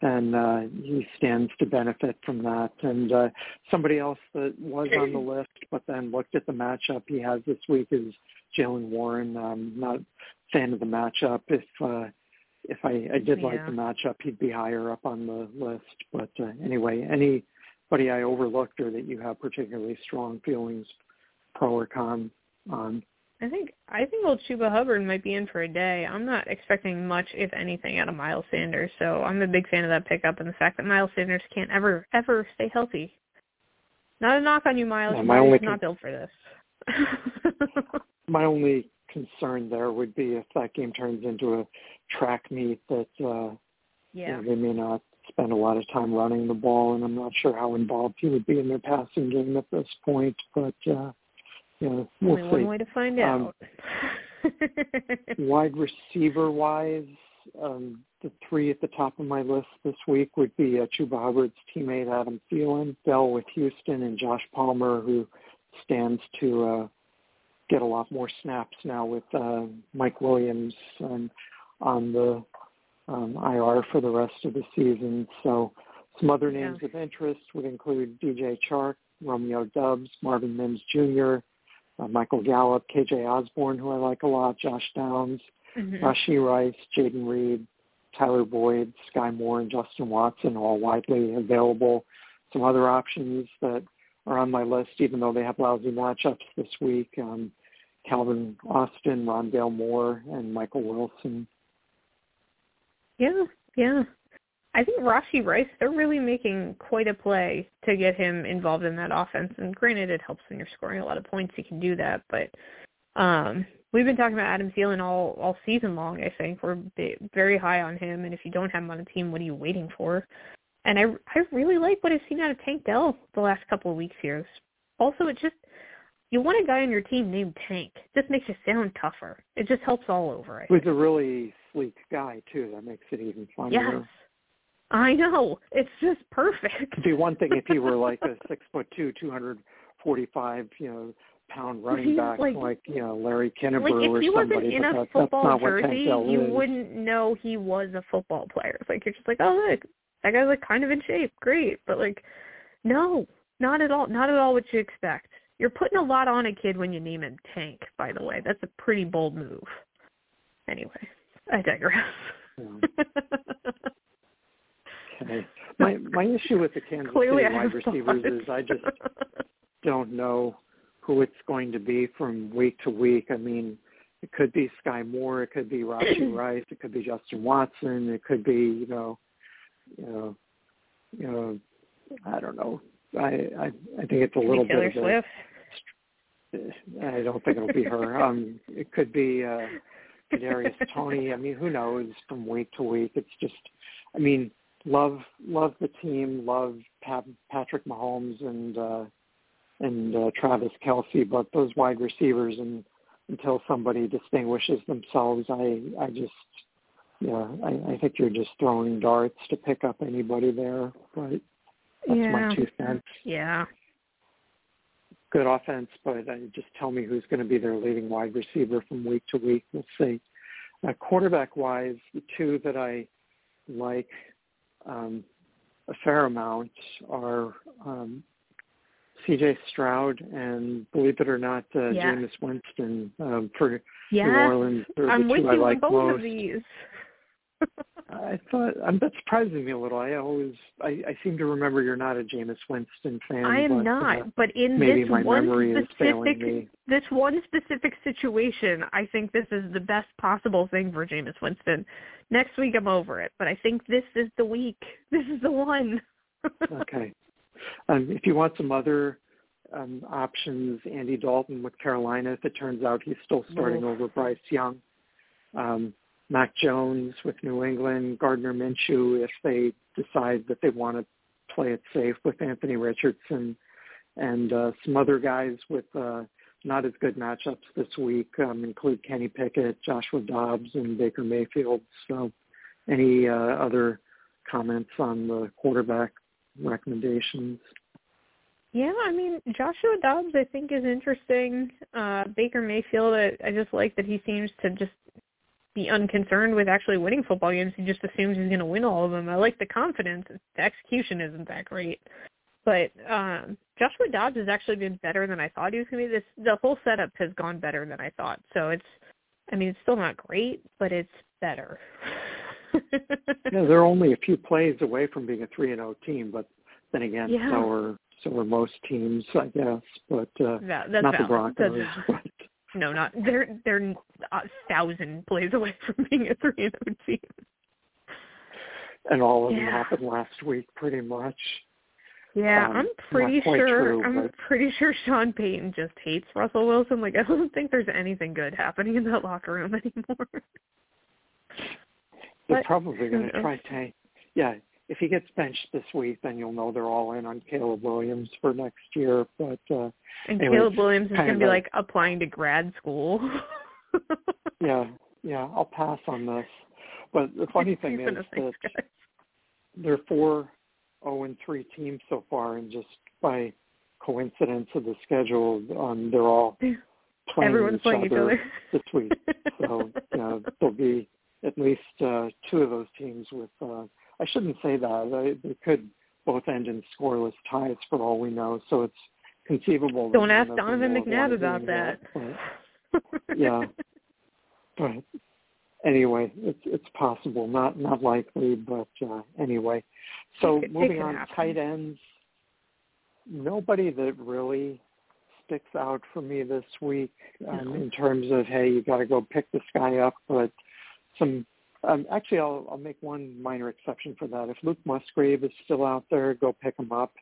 then uh, he stands to benefit from that. And uh, somebody else that was on the list, but then looked at the matchup he has this week is Jaylen Warren. Um, not a fan of the matchup. If uh, if I, I did like the matchup, he'd be higher up on the list. But uh, anyway, anybody I overlooked or that you have particularly strong feelings, pro or con on. I think I think old Chuba Hubbard might be in for a day. I'm not expecting much, if anything, out of Miles Sanders. So I'm a big fan of that pickup and the fact that Miles Sanders can't ever ever stay healthy. Not a knock on you, Miles. Yeah, my only not built for this. My only concern there would be if that game turns into a track meet that uh, you yeah. know, they may not spend a lot of time running the ball, and I'm not sure how involved he would be in their passing game at this point. But uh, you know, we'll Only one way to find Um, out. Wide receiver wise, um, the three at the top of my list this week would be uh, Chuba Hubbard's teammate Adam Thielen, Dell with Houston, and Josh Palmer, who stands to uh, get a lot more snaps now with uh, Mike Williams um, on the um, IR for the rest of the season. So some other Yeah. names of interest would include DJ Chark, Romeo Doubs, Marvin Mims Jr., uh, Michael Gallup, KJ Osborn, who I like a lot, Josh Downs, Mhm. Rashee Rice, Jayden Reed, Tyler Boyd, Sky Moore, and Justin Watson, all widely available. Some other options that are on my list, even though they have lousy matchups this week, um, Calvin Austin, Rondale Moore, and Michael Wilson. Yeah, yeah. I think Rashee Rice, they're really making quite a play to get him involved in that offense. And granted, it helps when you're scoring a lot of points. You can do that, but um, we've been talking about Adam Thielen all all season long. I think we're very high on him. And if you don't have him on the team, what are you waiting for? And I I really like what I've seen out of Tank Dell the last couple of weeks here. Also, it just you want a guy on your team named Tank. It just makes you sound tougher. It just helps all over. I Who's a really sleek guy too. That makes it even funnier. Yes. I know. It's just perfect. It'd be one thing if he were like a six foot two, two hundred forty five, you know, pound running He's back like- like, you know, Larry Kinnebrew like or if he wasn't somebody, in a that, football jersey, you is. wouldn't know he was a football player. It's like you're just like, oh look, that guy's like kind of in shape, great, but like, no, not at all, not at all what you expect. You're putting a lot on a kid when you name him Tank. By the way, that's a pretty bold move. Anyway, I digress. Okay. My my issue with the Kansas Clearly City wide receivers thoughts. is I just don't know who it's going to be from week to week. I mean, it could be Sky Moore, it could be Rashee Rice, it could be Justin Watson, it could be you know, you know, you know, I don't know. I I, I think it's a little Taylor bit of a, Swift. I don't think it'll be her. Um, it could be uh, Kadarius Toney. I mean, who knows from week to week? It's just, I mean, love love the team, love Pat, Patrick Mahomes and uh, and uh, Travis Kelce, but those wide receivers and until somebody distinguishes themselves, I I just yeah I, I think you're just throwing darts to pick up anybody there. But that's yeah. my two cents. Yeah. Good offense, but uh, just tell me who's going to be their leading wide receiver from week to week. We'll see. Uh, quarterback wise, the two that I like um, a fair amount are um, C.J. Stroud and, believe it or not, uh, Yeah. Jameis Winston um, for New Orleans. I'm the two I you on like both most. of these. I thought um, that surprises me a little. I always, I, I seem to remember you're not a Jameis Winston fan. I am but, not, Uh, but in this one memory is failing specific this one specific situation, I think this is the best possible thing for Jameis Winston. Next week I'm over it, but I think this is the week. This is the one. okay. Um, if you want some other um, options, Andy Dalton with Carolina, if it turns out he's still starting over Bryce Young. Um, Mac Jones with New England, Gardner Minshew if they decide that they want to play it safe with Anthony Richardson, and uh, some other guys with uh, not as good matchups this week um, include Kenny Pickett, Joshua Dobbs, and Baker Mayfield. So, any uh, other comments on the quarterback recommendations? Yeah, I mean Joshua Dobbs I think is interesting. Uh Baker Mayfield I, I just like that he seems to just be unconcerned with actually winning football games. He just assumes he's going to win all of them. I like the confidence. The execution isn't that great. But um Joshua Dobbs has actually been better than I thought he was going to be. This the whole setup has gone better than I thought. So it's I mean it's still not great, but it's better. Yeah, they're only a few plays away from being a three and zero team, but then again, Yeah. so are so are most teams, I guess. But uh, That, that's not the. Broncos. That's, no, not they're they're a thousand plays away from being a three and team. and all of them happened last week, pretty much. Yeah, Um, I'm pretty sure. true, I'm but- pretty sure Sean Payton just hates Russell Wilson. Like I don't think there's anything good happening in that locker room anymore. They're But probably going to try to, Yeah, if he gets benched this week, then you'll know they're all in on Caleb Williams for next year. But uh, And Anyway, Caleb Williams is going to be like applying to grad school. yeah, yeah, I'll pass on this. But the funny thing is that they're four zero and three teams so far, and just by coincidence of the schedule, um, they're all playing Everyone's each playing each other other this week. So know, there'll be at least uh, two of those teams with. Uh, I shouldn't say that. They, they could both end in scoreless ties for all we know. So it's conceivable. Don't ask none of them Donovan McNabb about that. But, yeah. but anyway, it's it's possible, not not likely, but uh, anyway. So It could- it moving on, happen. tight ends. Nobody that really sticks out for me this week um, No. in terms of hey, you got to go pick this guy up, but some. Um, actually, I'll, I'll make one minor exception for that. If Luke Musgrave is still out there, go pick him up,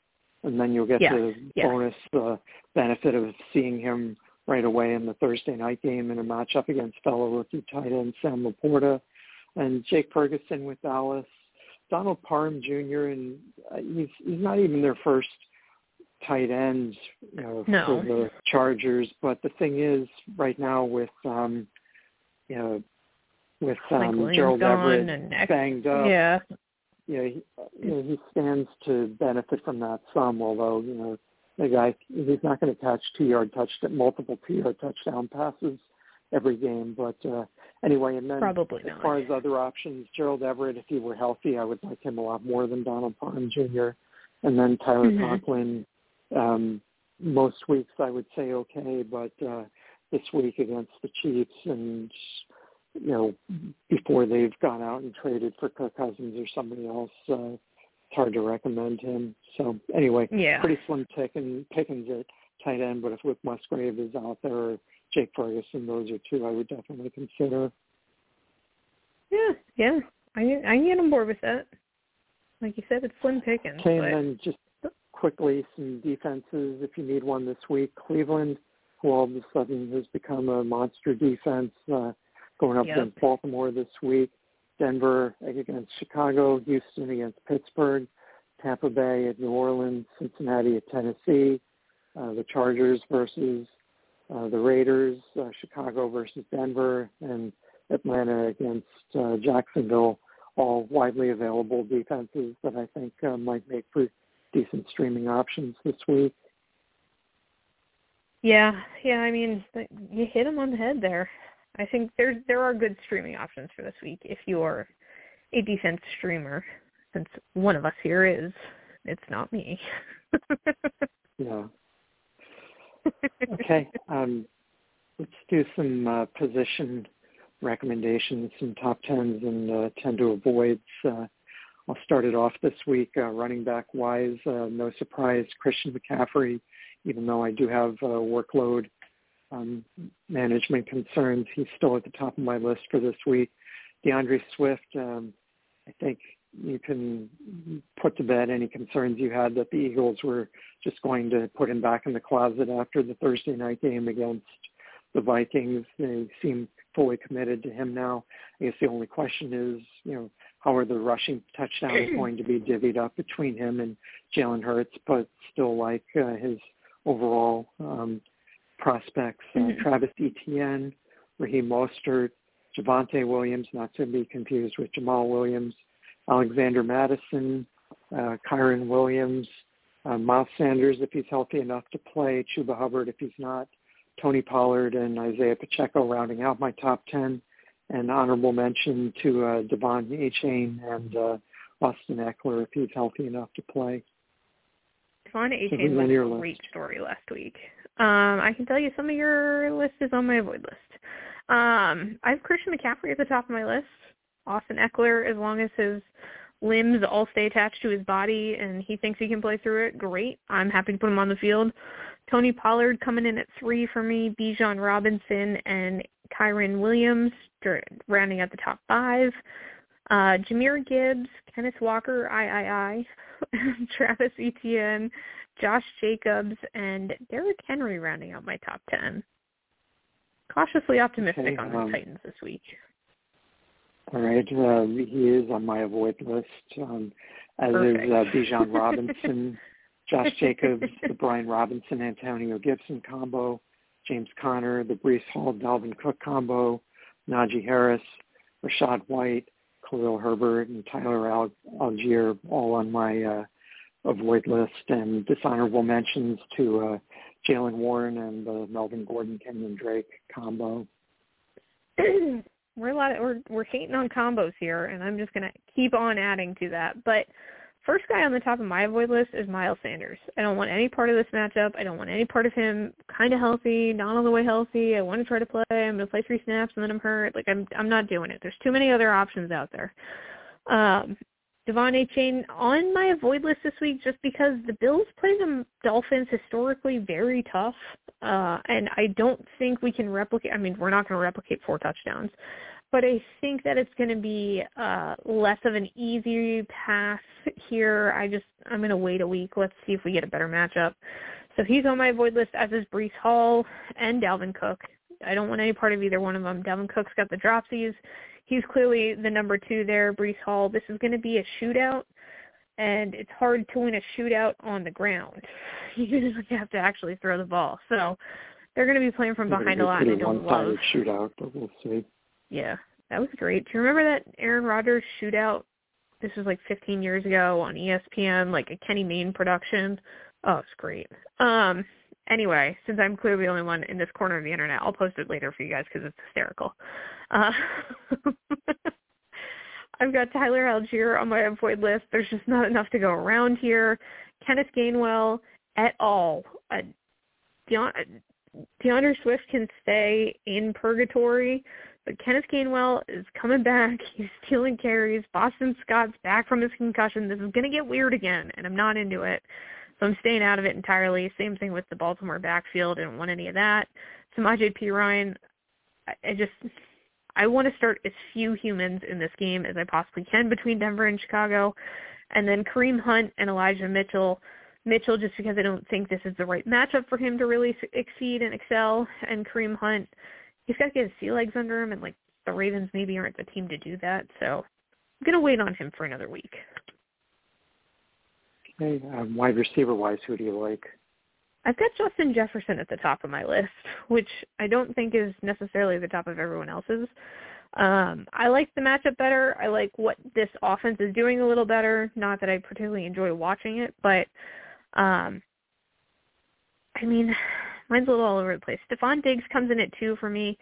and then you'll get Yes, the yes. bonus uh, benefit of seeing him right away in the Thursday night game in a matchup against fellow rookie tight end Sam LaPorta and Jake Ferguson with Dallas. Donald Parham Jr. and uh, he's he's not even their first tight end you know, No. for the Chargers. But the thing is, right now with um, you know with um, Gerald Everett and next- banged up, yeah. you know, he, you know, he stands to benefit from that some, although, you know, the guy, he's not going to catch two-yard touchdown, multiple two-yard touchdown passes every game. But uh, anyway, and then Probably as not. far as other options, Gerald Everett, if he were healthy, I would like him a lot more than Donald Parham Jr. And then Tyler Mhm. Conklin, um, most weeks I would say okay, but uh, this week against the Chiefs and you know before they've gone out and traded for Kirk Cousins or somebody else, uh, it's hard to recommend him. So anyway, yeah. pretty slim pickings, pickings at tight end, but if Luke Musgrave is out there or Jake Ferguson, those are two I would definitely consider. Yeah, yeah, I I can get on board with that. Like you said, it's slim pickings. Okay, but... and then just quickly some defenses if you need one this week. Cleveland, who all of a sudden has become a monster defense, uh, going up yep. against Baltimore this week. Denver against Chicago, Houston against Pittsburgh, Tampa Bay at New Orleans, Cincinnati at Tennessee, uh, the Chargers versus uh, the Raiders, uh, Chicago versus Denver, and Atlanta against uh, Jacksonville. All widely available defenses that I think uh, might make for decent streaming options this week. Yeah, yeah. I mean, you hit them on the head there. I think there's there are good streaming options for this week if you are a defense streamer. Since one of us here is, it's not me. yeah. Okay. Um, let's do some uh, position recommendations, some top tens and uh, tend to avoids. Uh, I'll start it off this week. Uh, running back wise, uh, no surprise, Christian McCaffrey. Even though I do have uh, workload um, management concerns, he's still at the top of my list for this week. D'Andre Swift, um, I think you can put to bed any concerns you had that the Eagles were just going to put him back in the closet after the Thursday night game against the Vikings. They seem fully committed to him now. I guess the only question is, you know, how are the rushing touchdowns going to be divvied up between him and Jalen Hurts, but still like uh, his overall um, prospects. Uh, mm-hmm. Travis Etienne, Raheem Mostert, Javonte Williams, not to be confused with Jamaal Williams, Alexander Mattison, uh, Kyren Williams, uh, Miles Sanders if he's healthy enough to play, Chuba Hubbard if he's not, Tony Pollard and Isaiah Pacheco rounding out my top 10. And honorable mention to uh, De'Von Achane and uh, Austin Ekeler if he's healthy enough to play. De'Von Achane was a great story last week. Um, I can tell you some of your list is on my avoid list. Um, I have Christian McCaffrey at the top of my list. Austin Ekeler, as long as his limbs all stay attached to his body and he thinks he can play through it, great. I'm happy to put him on the field. Tony Pollard coming in at three for me, Bijan Robinson and Kyren Williams rounding out the top five. Uh, Jahmyr Gibbs, Kenneth Walker, I, Travis Etienne, Josh Jacobs, and Derrick Henry rounding out my top ten. Cautiously optimistic okay, on the um, Titans this week. All right, uh, he is on my avoid list, um, as Perfect. is uh, Bijan Robinson, Josh Jacobs, the Brian Robinson, Antonio Gibson combo, James Conner, the Breece Hall, Dalvin Cook combo, Najee Harris, Rachaad White, Khalil Herbert, and Tyler Al- Allgeier, all on my uh, avoid list, and dishonorable mentions to uh, Jaylen Warren and the Melvin Gordon, Kenyan Drake combo. we're a lot of, we're we're hating on combos here, and I'm just gonna keep on adding to that. But first guy on the top of my avoid list is Miles Sanders. I don't want any part of this matchup. I don't want any part of him kind of healthy, not all the way healthy. I want to try to play. I'm gonna play three snaps and then I'm hurt. Like I'm I'm not doing it. There's too many other options out there. Um, De'Von Achane on my avoid list this week just because the Bills play the Dolphins historically very tough, uh, and I don't think we can replicate. I mean, we're not going to replicate four touchdowns, but I think that it's going to be uh, less of an easy pass here. I just I'm going to wait a week. Let's see if we get a better matchup. So he's on my avoid list as is Breece Hall and Dalvin Cook. I don't want any part of either one of them. Dalvin Cook's got the dropsies he's clearly the number two there, Breece Hall. This is going to be a shootout, and it's hard to win a shootout on the ground. You usually have to actually throw the ball. So they're going to be playing from behind a lot. And I don't love shootout, but we'll see. Yeah, that was great. Do you remember that Aaron Rodgers shootout? This was like 15 years ago on ESPN, like a Kenny Mayne production. Oh, it's great. Um, anyway, since I'm clearly the only one in this corner of the internet, I'll post it later for you guys because it's hysterical. Uh, I've got Tyler Allgeier on my avoid list. There's just not enough to go around here. Kenneth Gainwell et al. Uh, D'Andre Swift can stay in purgatory, Kenneth Gainwell is coming back. He's stealing carries. Boston Scott's back from his concussion. This is going to get weird again, and I'm not into it. So I'm staying out of it entirely. Same thing with the Baltimore backfield. I don't want any of that. Samaje Perine, I, I just I want to start as few humans in this game as I possibly can between Denver and Chicago. And then Kareem Hunt and Elijah Mitchell. Mitchell just because I don't think this is the right matchup for him to really exceed and excel. And Kareem Hunt, he's got to get his sea legs under him, and like the Ravens maybe aren't the team to do that. So I'm gonna wait on him for another week. Okay, um, wide receiver wise, who do you like? I've got Justin Jefferson at the top of my list, which I don't think is necessarily the top of everyone else's. Um, I like the matchup better. I like what this offense is doing a little better. Not that I particularly enjoy watching it, but um, I mean, mine's a little all over the place. Stefon Diggs comes in at two for me.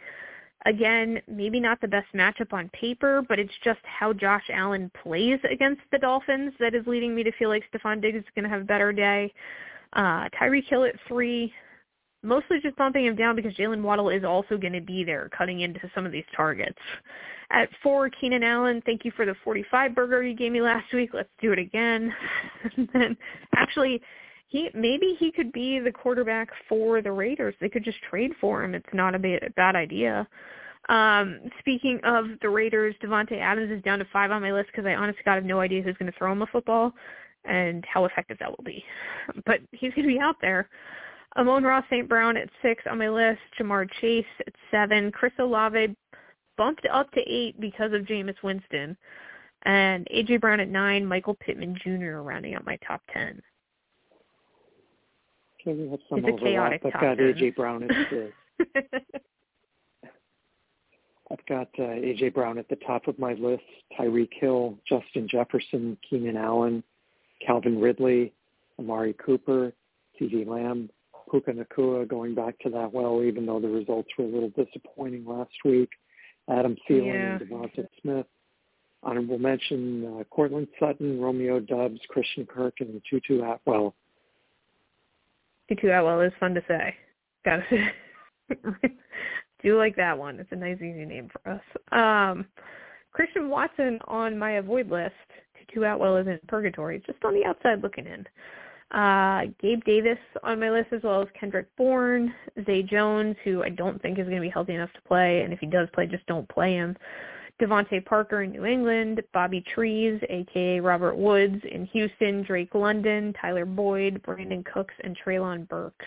Again, maybe not the best matchup on paper, but it's just how Josh Allen plays against the Dolphins that is leading me to feel like Stefon Diggs is going to have a better day. Uh, Tyreek Hill at three, mostly just bumping him down because Jaylen Waddle is also going to be there cutting into some of these targets. At four, Keenan Allen, thank you for the 45 burger you gave me last week. Let's do it again. and then actually, he maybe he could be the quarterback for the Raiders. They could just trade for him. It's not a bad, bad idea. Um, speaking of the Raiders, Davante Adams is down to five on my list because I honestly got have no idea who's going to throw him a football and how effective that will be. But he's going to be out there. Amon-Ra St. Brown at six on my list. Ja'Marr Chase at seven. Chris Olave bumped up to eight because of Jameis Winston. And A.J. Brown at nine. Michael Pittman Jr. rounding out my top ten. We have some it's chaotic I've got A.J. Brown at six. I've got uh, A.J. Brown at the top of my list. Tyreek Hill, Justin Jefferson, Keenan Allen, Calvin Ridley, Amari Cooper, CeeDee Lamb, Puka Nacua. going back to that well, even though the results were a little disappointing last week. Adam Thielen Yeah. and DeVonta Smith. Honorable mention, uh, Courtland Sutton, Romeo Doubs, Christian Kirk, and Tutu Atwell. Atwell is fun to say. Gotta say. Do like that one. It's a nice, easy name for us. Um, Christian Watson on my avoid list. Tutu Atwell is in purgatory, just on the outside looking in. Uh, Gabe Davis on my list as well as Kendrick Bourne, Zay Jones, who I don't think is going to be healthy enough to play, and if he does play, just don't play him. DeVante Parker in New England, Bobby Trees, aka Robert Woods in Houston, Drake London, Tyler Boyd, Brandin Cooks, and Treylon Burks.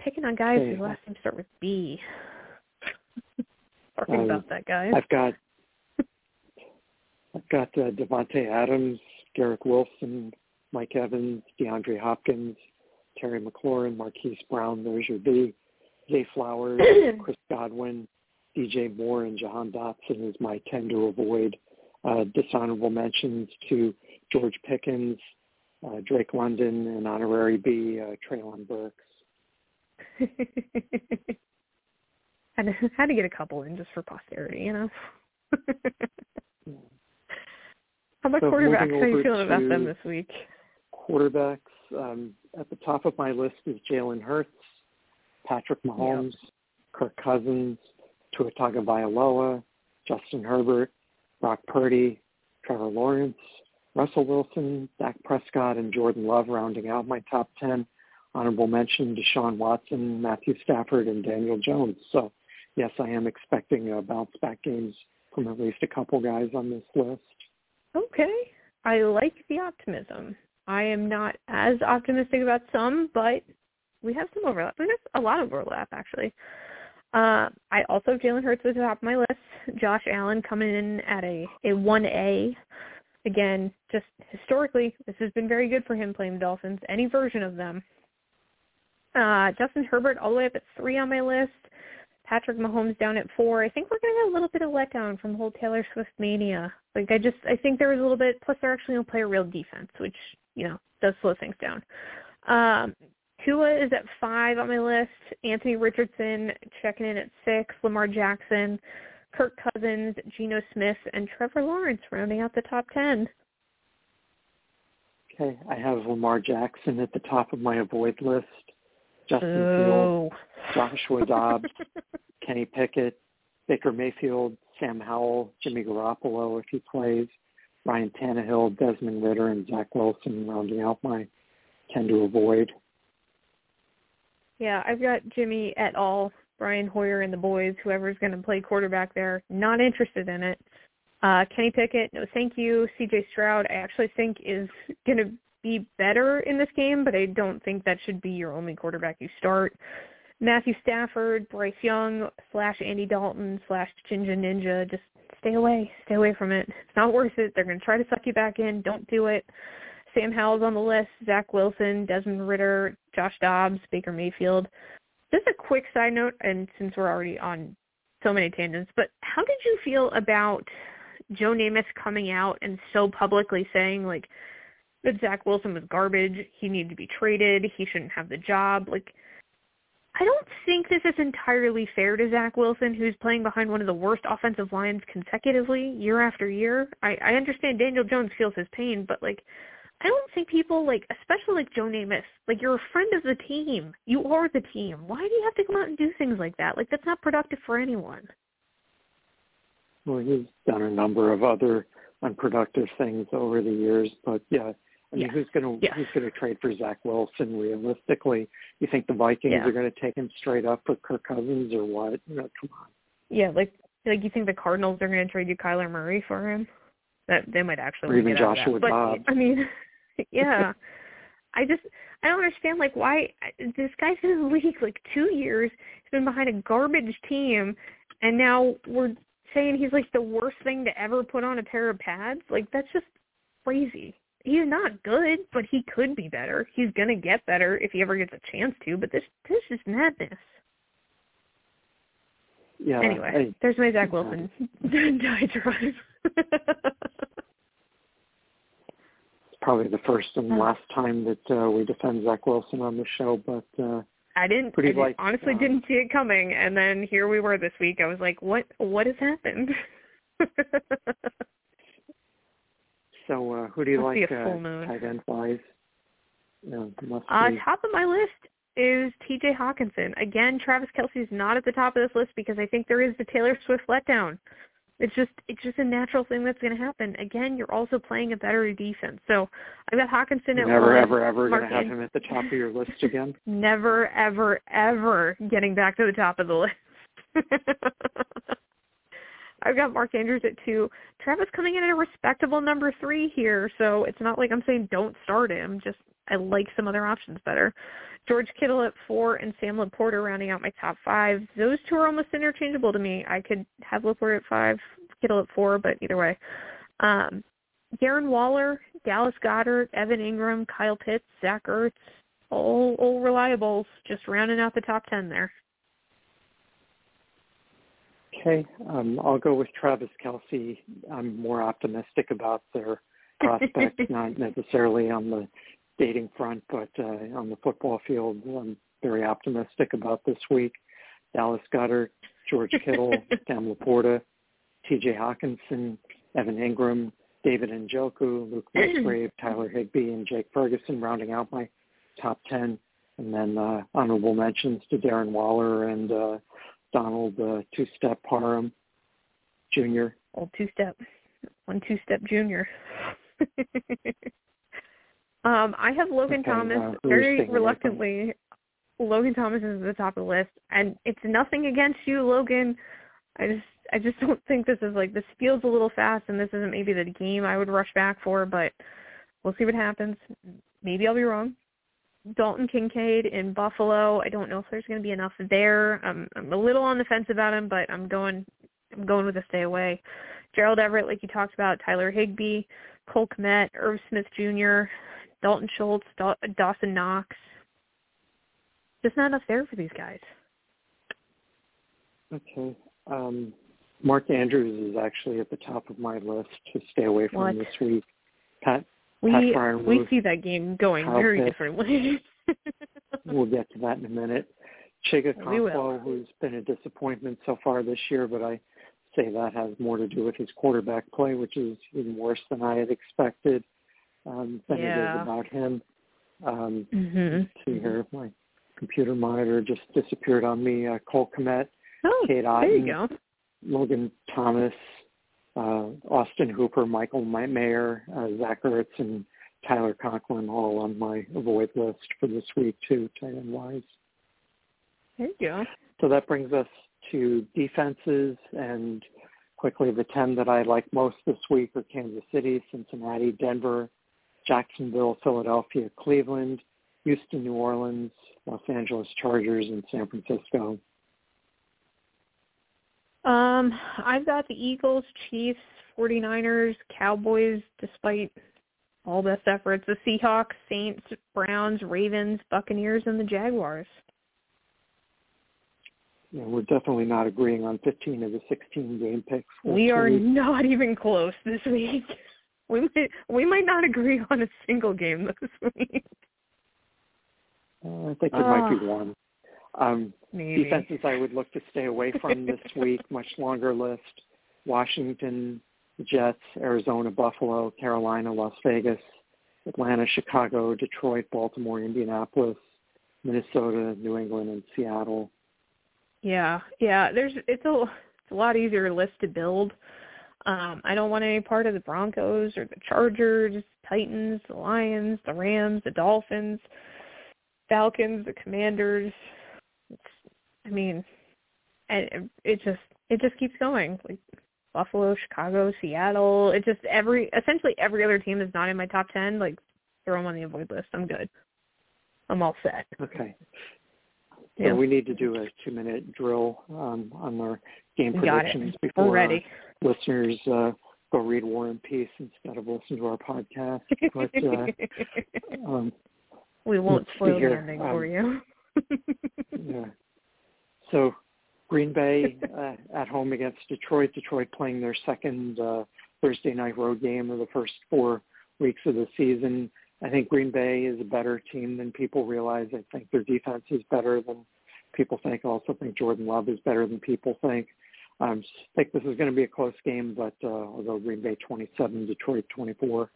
Picking on guys whose last names start with B. Sorry Um, about that, guys. I've got I've got uh, Davante Adams, Garrett Wilson, Mike Evans, DeAndre Hopkins, Terry McLaurin, Marquise Brown. There's your B. Zay Flowers, Chris Godwin, DJ Moore, and Jahan Dotson is my 10 to avoid. Uh, dishonorable mentions to George Pickens, uh, Drake London, and honorary B, uh, Treylon Burks. had to, had to get a couple in just for posterity, you know. How about So quarterbacks? How are you feeling about them this week? quarterbacks. Um, at the top of my list is Jalen Hurts, Patrick Mahomes, Kirk Cousins, Tua Tagovailoa, Justin Herbert, Brock Purdy, Trevor Lawrence, Russell Wilson, Dak Prescott, and Jordan Love rounding out my top 10. Honorable mention Deshaun Watson, Matthew Stafford, and Daniel Jones. So, yes, I am expecting uh, bounce-back games from at least a couple guys on this list. Okay. I like the optimism. I am not as optimistic about some, but we have some overlap. Have a lot of overlap, actually. Uh, I also have Jalen Hurts at the top of my list. Josh Allen coming in at a, a 1A. Again, just historically, this has been very good for him playing the Dolphins, any version of them. Uh, Justin Herbert all the way up at 3 on my list. Patrick Mahomes down at four. I think we're going to get a little bit of letdown from the whole Taylor Swift mania. Like I just, I think there was a little bit. Plus, they're actually going to play a real defense, which you know does slow things down. Um, Tua is at five on my list. Anthony Richardson checking in at six. Lamar Jackson, Kirk Cousins, Geno Smith, and Trevor Lawrence rounding out the top ten. Okay, I have Lamar Jackson at the top of my avoid list. Justin Ooh. Fields, Joshua Dobbs, Kenny Pickett, Baker Mayfield, Sam Howell, Jimmy Garoppolo if he plays, Ryan Tannehill, Desmond Ridder, and Zach Wilson rounding out my tend to avoid. Yeah, I've got Jimmy et al., Brian Hoyer and the boys, whoever's going to play quarterback there. Not interested in it. Uh, Kenny Pickett, no thank you. CJ Stroud, I actually think is going to be better in this game, but I don't think that should be your only quarterback you start. Matthew Stafford, Bryce Young, slash Andy Dalton, slash Ginger Ninja, just stay away. Stay away from it. It's not worth it. They're going to try to suck you back in. Don't do it. Sam Howell's on the list, Zach Wilson, Desmond Ridder, Josh Dobbs, Baker Mayfield. Just a quick side note, and since we're already on so many tangents, but how did you feel about Joe Namath coming out and so publicly saying like that Zach Wilson was garbage, he needed to be traded, he shouldn't have the job. Like I don't think this is entirely fair to Zach Wilson, who's playing behind one of the worst offensive lines consecutively year after year. I, I understand Daniel Jones feels his pain, but like I don't think people like, especially like Joe Namath, like you're a friend of the team. You are the team. Why do you have to come out and do things like that? Like that's not productive for anyone. Well, he's done a number of other unproductive things over the years, but yeah, I mean, yeah. who's going to yeah. who's going to trade for Zach Wilson realistically? You think the Vikings yeah. are going to take him straight up for Kirk Cousins or what? No, come on. Yeah, like like you think the Cardinals are going to trade you Kyler Murray for him? That they might actually or even Joshua But Dobbs. I mean, yeah. I just I don't understand like why this guy's in the league like two years. He's been behind a garbage team, and now we're saying he's like the worst thing to ever put on a pair of pads. Like that's just crazy. He's not good, but he could be better. He's gonna get better if he ever gets a chance to. But this this is madness. Yeah. Anyway, I, there's my Zach Wilson diatribe. probably the first and last time that uh, we defend Zach Wilson on the show, but uh, I didn't. Pretty I didn't, like, honestly uh, didn't see it coming, and then here we were this week. I was like, "What? What has happened?" so uh, who do you be like uh, moon. tight end wise? No, must uh, top of my list is T.J. Hockenson. Again, Travis Kelce's not at the top of this list because I think there is the Taylor Swift letdown. It's just it's just a natural thing that's going to happen. Again, you're also playing a better defense. So I've got Hockenson at never, one. ever, ever going to have him at the top of your list again. Never, ever, ever getting back to the top of the list. I've got Mark Andrews at two. Travis coming in at a respectable number three here, so it's not like I'm saying don't start him. Just I like some other options better. George Kittle at four and Sam LaPorta rounding out my top five. Those two are almost interchangeable to me. I could have LaPorta at five, Kittle at four, but either way. Um, Darren Waller, Dallas Goedert, Evan Engram, Kyle Pitts, Zach Ertz, all all reliables, just rounding out the top ten there. Okay, um, I'll go with Travis Kelce. I'm more optimistic about their prospects, not necessarily on the dating front, but uh, on the football field. I'm very optimistic about this week. Dallas Goedert, George Kittle, Sam LaPorta, T.J. Hockenson, Evan Engram, David Njoku, Luke Musgrave, Tyler Higbee, and Jake Ferguson rounding out my top 10. And then uh, honorable mentions to Darren Waller and uh, Donald uh, Two-Step Parham Jr. Old two step, one two step junior. um, I have Logan Okay, Thomas uh, who are you very staying away from? reluctantly. Logan Thomas is at the top of the list, and it's nothing against you, Logan. I just I just don't think this is like this feels a little fast, and this isn't maybe the game I would rush back for, but we'll see what happens. Maybe I'll be wrong. Dalton Kincaid in Buffalo. I don't know if there's going to be enough there. I'm I'm a little on the fence about him, but I'm going I'm going with a stay away. Gerald Everett, like you talked about, Tyler Higbee, Cole Kmet, Irv Smith Jr., Dalton Schultz, Daw- Dawson Knox. Just not enough there for these guys. Okay. Um, Mark Andrews is actually at the top of my list to stay away from What? this week. Pat, Pat We Freiermuth, we see that game going Kyle very Pitts. differently. we'll get to that in a minute. Chiga. Conquo, who's been a disappointment so far this year, but I say that has more to do with his quarterback play, which is even worse than I had expected um, than it Yeah. is about him. Um, mhm. let's see here, my computer monitor just disappeared on me. Uh, Cole Kmet, oh, Cade Otton, there you go. Logan Thomas, uh, Austin Hooper, Michael Mayer, uh, Zach Ertz, and Tyler Conklin all on my avoid list for this week too, tight end wise. There you go. So that brings us to defenses and quickly the 10 that I like most this week are Kansas City, Cincinnati, Denver, Jacksonville, Philadelphia, Cleveland, Houston, New Orleans, Los Angeles Chargers, and San Francisco. Um, I've got the Eagles, Chiefs, 49ers, Cowboys, despite all best efforts, the Seahawks, Saints, Browns, Ravens, Buccaneers, and the Jaguars. Yeah, we're definitely not agreeing on 15 of the 16 game picks. We are not even close this week. We might we might not agree on a single game this week. Uh, I think there might be ah. one. Um, maybe. defenses I would look to stay away from this week. Much longer list: Washington, Jets, Arizona, Buffalo, Carolina, Las Vegas, Atlanta, Chicago, Detroit, Baltimore, Indianapolis, Minnesota, New England, and Seattle. Yeah, yeah. There's it's a it's a lot easier list to build. Um, I don't want any part of the Broncos or the Chargers, Titans, the Lions, the Rams, the Dolphins, Falcons, the Commanders. It's, I mean, and it just it just keeps going. Like Buffalo, Chicago, Seattle. It just every essentially every other team is not in my top ten. Like throw them on the avoid list. I'm good. I'm all set. Okay. So yeah. we need to do a two-minute drill um, on our game predictions before We're ready. listeners uh, go read War and Peace instead of listen to our podcast. But, uh, um, we won't spoil the ending um, for you. yeah. So Green Bay uh, at home against Detroit. Detroit playing their second uh, Thursday night road game of the first four weeks of the season. I think Green Bay is a better team than people realize. I think their defense is better than people think. I also think Jordan Love is better than people think. I think this is going to be a close game, but uh, although Green Bay 27, Detroit 24.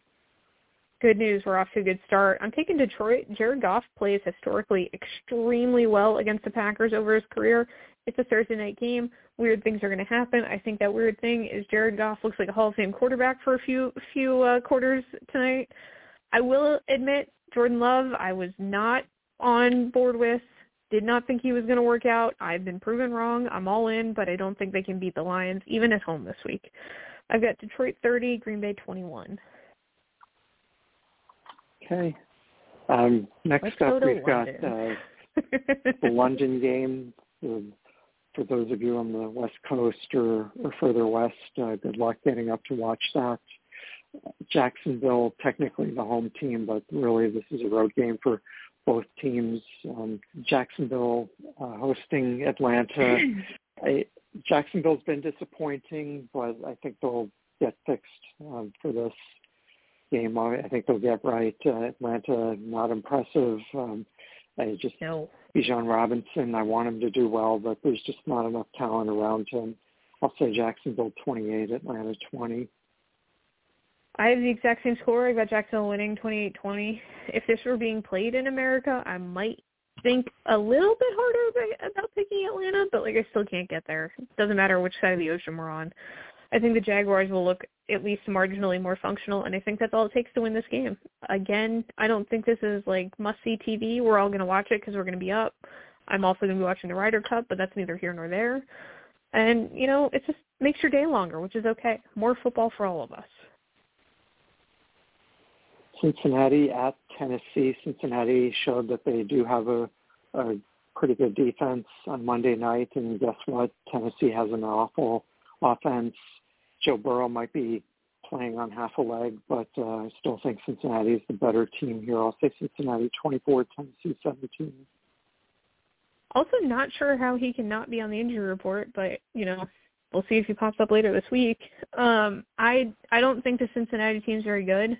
Good news, we're off to a good start. I'm taking Detroit. Jared Goff plays historically extremely well against the Packers over his career. It's a Thursday night game. Weird things are going to happen. I think that weird thing is Jared Goff looks like a Hall of Fame quarterback for a few few uh, quarters tonight. I will admit, Jordan Love, I was not on board with. Did not think he was going to work out. I've been proven wrong. I'm all in, but I don't think they can beat the Lions, even at home this week. I've got Detroit 30, Green Bay 21. Okay. Um, next Let's up, we've London. got uh, the London game. For those of you on the West Coast or, or further west, uh, good luck getting up to watch that. Jacksonville technically the home team, but really this is a road game for both teams. Um, Jacksonville uh, hosting Atlanta. I, Jacksonville's been disappointing, but I think they'll get fixed um, for this game. I, I think they'll get right. Uh, Atlanta not impressive. Um, I just no. Bijan Robinson. I want him to do well, but there's just not enough talent around him. I'll say Jacksonville 28, Atlanta 20. I have the exact same score. I've got Jacksonville winning 28-20. If this were being played in America, I might think a little bit harder about picking Atlanta, but like I still can't get there. It doesn't matter which side of the ocean we're on. I think the Jaguars will look at least marginally more functional, and I think that's all it takes to win this game. Again, I don't think this is like must-see TV. We're all going to watch it because we're going to be up. I'm also going to be watching the Ryder Cup, but that's neither here nor there. And, you know, it just makes your day longer, which is okay. More football for all of us. Cincinnati at Tennessee. Cincinnati showed that they do have a, a pretty good defense on Monday night, and guess what? Tennessee has an awful offense. Joe Burrow might be playing on half a leg, but uh, I still think Cincinnati is the better team here. I'll say Cincinnati 24, Tennessee 17. Also, not sure how he can not be on the injury report, but you know, we'll see if he pops up later this week. Um, I I don't think the Cincinnati team's very good.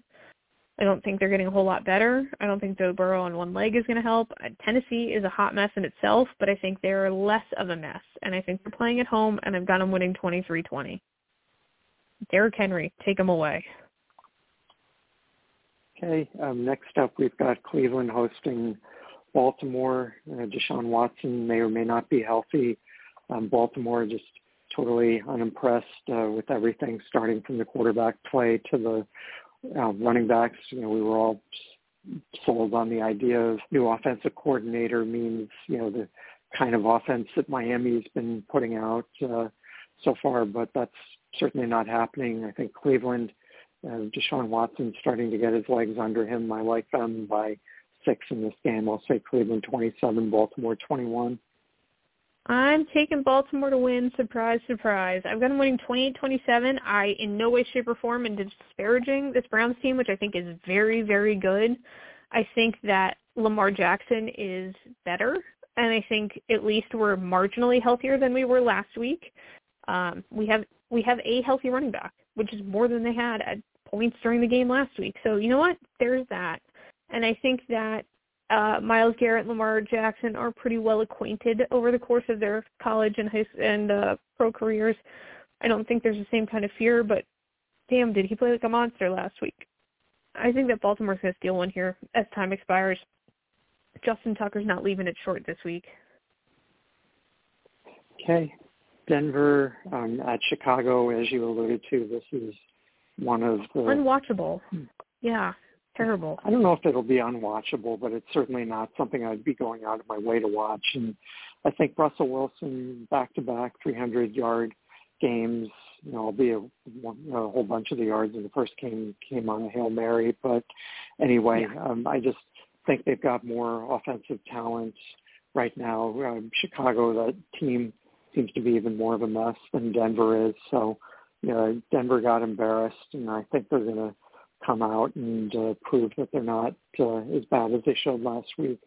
I don't think they're getting a whole lot better. I don't think Joe Burrow on one leg is going to help. Uh, Tennessee is a hot mess in itself, but I think they're less of a mess. And I think they're playing at home, and I've got them winning 23-20. Derrick Henry, take them away. Okay. Um, next up, we've got Cleveland hosting Baltimore. Uh, Deshaun Watson may or may not be healthy. Um, Baltimore just totally unimpressed uh, with everything, starting from the quarterback play to the uh, running backs. You know, we were all sold on the idea of new offensive coordinator means you know the kind of offense that Miami's been putting out uh, so far, but that's certainly not happening. I think Cleveland, uh, Deshaun Watson starting to get his legs under him. I like them by six in this game. I'll say Cleveland 27, Baltimore 21. I'm taking Baltimore to win. Surprise, surprise. I've got them winning 28-27. I, in no way, shape, or form, am disparaging this Browns team, which I think is very, very good. I think that Lamar Jackson is better, and I think at least we're marginally healthier than we were last week. Um, we have we have a healthy running back, which is more than they had at points during the game last week. So you know what? There's that. And I think that uh, Myles Garrett and Lamar Jackson are pretty well acquainted over the course of their college and high and uh, pro careers. I don't think there's the same kind of fear, but damn, did he play like a monster last week? I think that Baltimore's going to steal one here as time expires. Justin Tucker's not leaving it short this week. Okay. Denver um, at Chicago, as you alluded to, this is one of the unwatchable. Yeah, terrible. I don't know if it'll be unwatchable, but it's certainly not something I'd be going out of my way to watch. And I think Russell Wilson back-to-back 300-yard games, you know, albeit a, a whole bunch of the yards in the first game came on a hail mary. But anyway, yeah. um, I just think they've got more offensive talent right now. Um, Chicago, that team seems to be even more of a mess than Denver is. So, you know, Denver got embarrassed, and I think they're going to come out and uh, prove that they're not uh, as bad as they showed last week.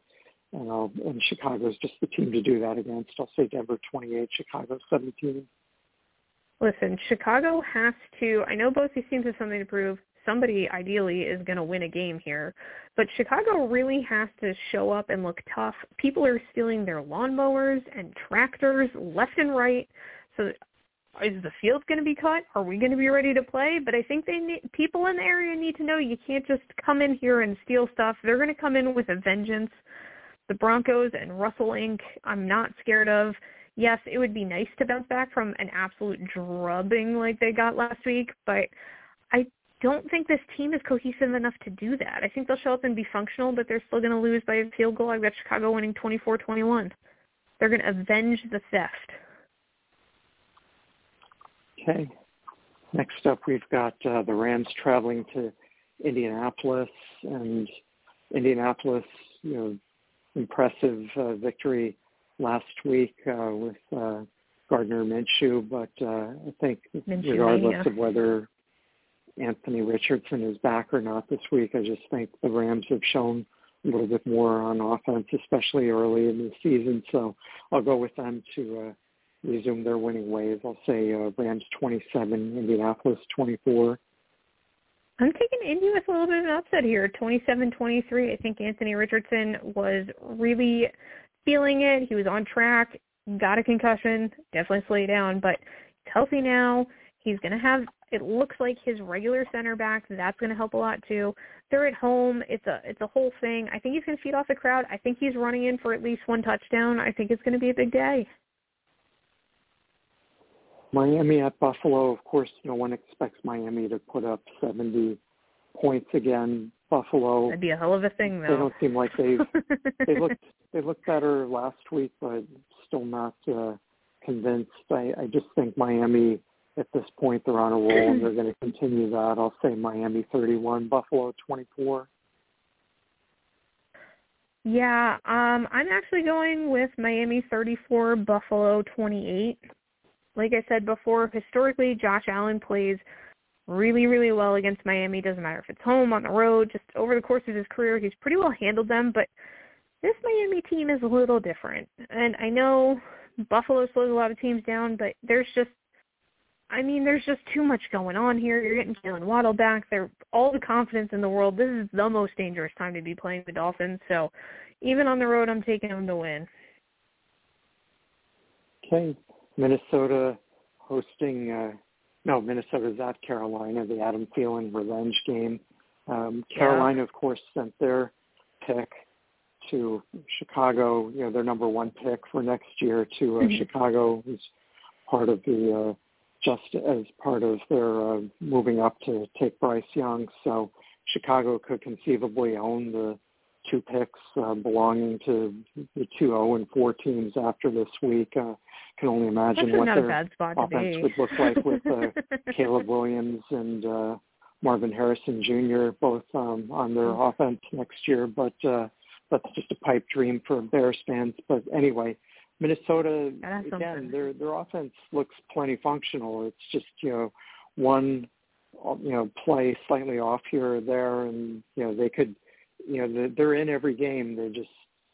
And, uh, and Chicago's just the team to do that against. I'll say Denver 28, Chicago 17. Listen, Chicago has to. I know both these teams have something to prove. Somebody ideally is going to win a game here, but Chicago really has to show up and look tough. People are stealing their lawnmowers and tractors left and right. So is the field going to be cut? Are we going to be ready to play? But I think they need, people in the area need to know you can't just come in here and steal stuff. They're going to come in with a vengeance. The Broncos and Russell Inc. I'm not scared of. Yes, it would be nice to bounce back from an absolute drubbing like they got last week, but I don't think this team is cohesive enough to do that. I think they'll show up and be functional, but they're still going to lose by a field goal. I've got Chicago winning 24-21. They're going to avenge the theft. Okay. Next up, we've got uh, the Rams traveling to Indianapolis, and Indianapolis, you know, impressive uh, victory last week uh, with uh, Gardner Minshew, but uh, I think Minshew, regardless yeah. of whether Anthony Richardson is back or not this week, I just think the Rams have shown a little bit more on offense, especially early in the season. So I'll go with them to uh, resume their winning ways. I'll say uh, Rams 27, Indianapolis 24. I'm taking Indy with a little bit of an upset here, 27-23. I think Anthony Richardson was really feeling it. He was on track, got a concussion, definitely slowed down, but he's healthy now. He's going to have it looks like his regular center back. That's going to help a lot too. They're at home. It's a it's a whole thing. I think he's going to feed off the crowd. I think he's running in for at least one touchdown. I think it's going to be a big day. Miami at Buffalo, of course, no one expects Miami to put up 70 points again. Buffalo. That'd be a hell of a thing, though. They don't seem like they've they looked they looked better last week, but still not uh, convinced. I, I just think Miami at this point they're on a roll and they're going to continue that. I'll say Miami 31, Buffalo 24. Yeah, um, I'm actually going with Miami 34, Buffalo 28 like I said before, historically Josh Allen plays really, really well against Miami. Doesn't matter if it's home, on the road, just over the course of his career, he's pretty well handled them. But this Miami team is a little different. And I know Buffalo slows a lot of teams down, but there's just I mean, there's just too much going on here. You're getting Jaylen Waddle back. They're all the confidence in the world. This is the most dangerous time to be playing the Dolphins. So even on the road, I'm taking them to win. Okay. Minnesota hosting, uh, no, Minnesota's at Carolina, the Adam Thielen revenge game. Um, Carolina, yeah. of course, sent their pick to Chicago, you know, their number one pick for next year to uh, mm-hmm. Chicago, who's part of the uh, just as part of their uh, moving up to take Bryce Young. So Chicago could conceivably own the two picks uh, belonging to the two 0 and 4 teams after this week. Uh, can only imagine what their offense would look like with uh, Caleb Williams and uh, Marvin Harrison Jr. both um, on their mm-hmm. offense next year. But uh, that's just a pipe dream for Bears fans. But anyway, Minnesota again, their their offense looks plenty functional. It's just you know one you know play slightly off here or there, and you know they could you know they're in every game. They just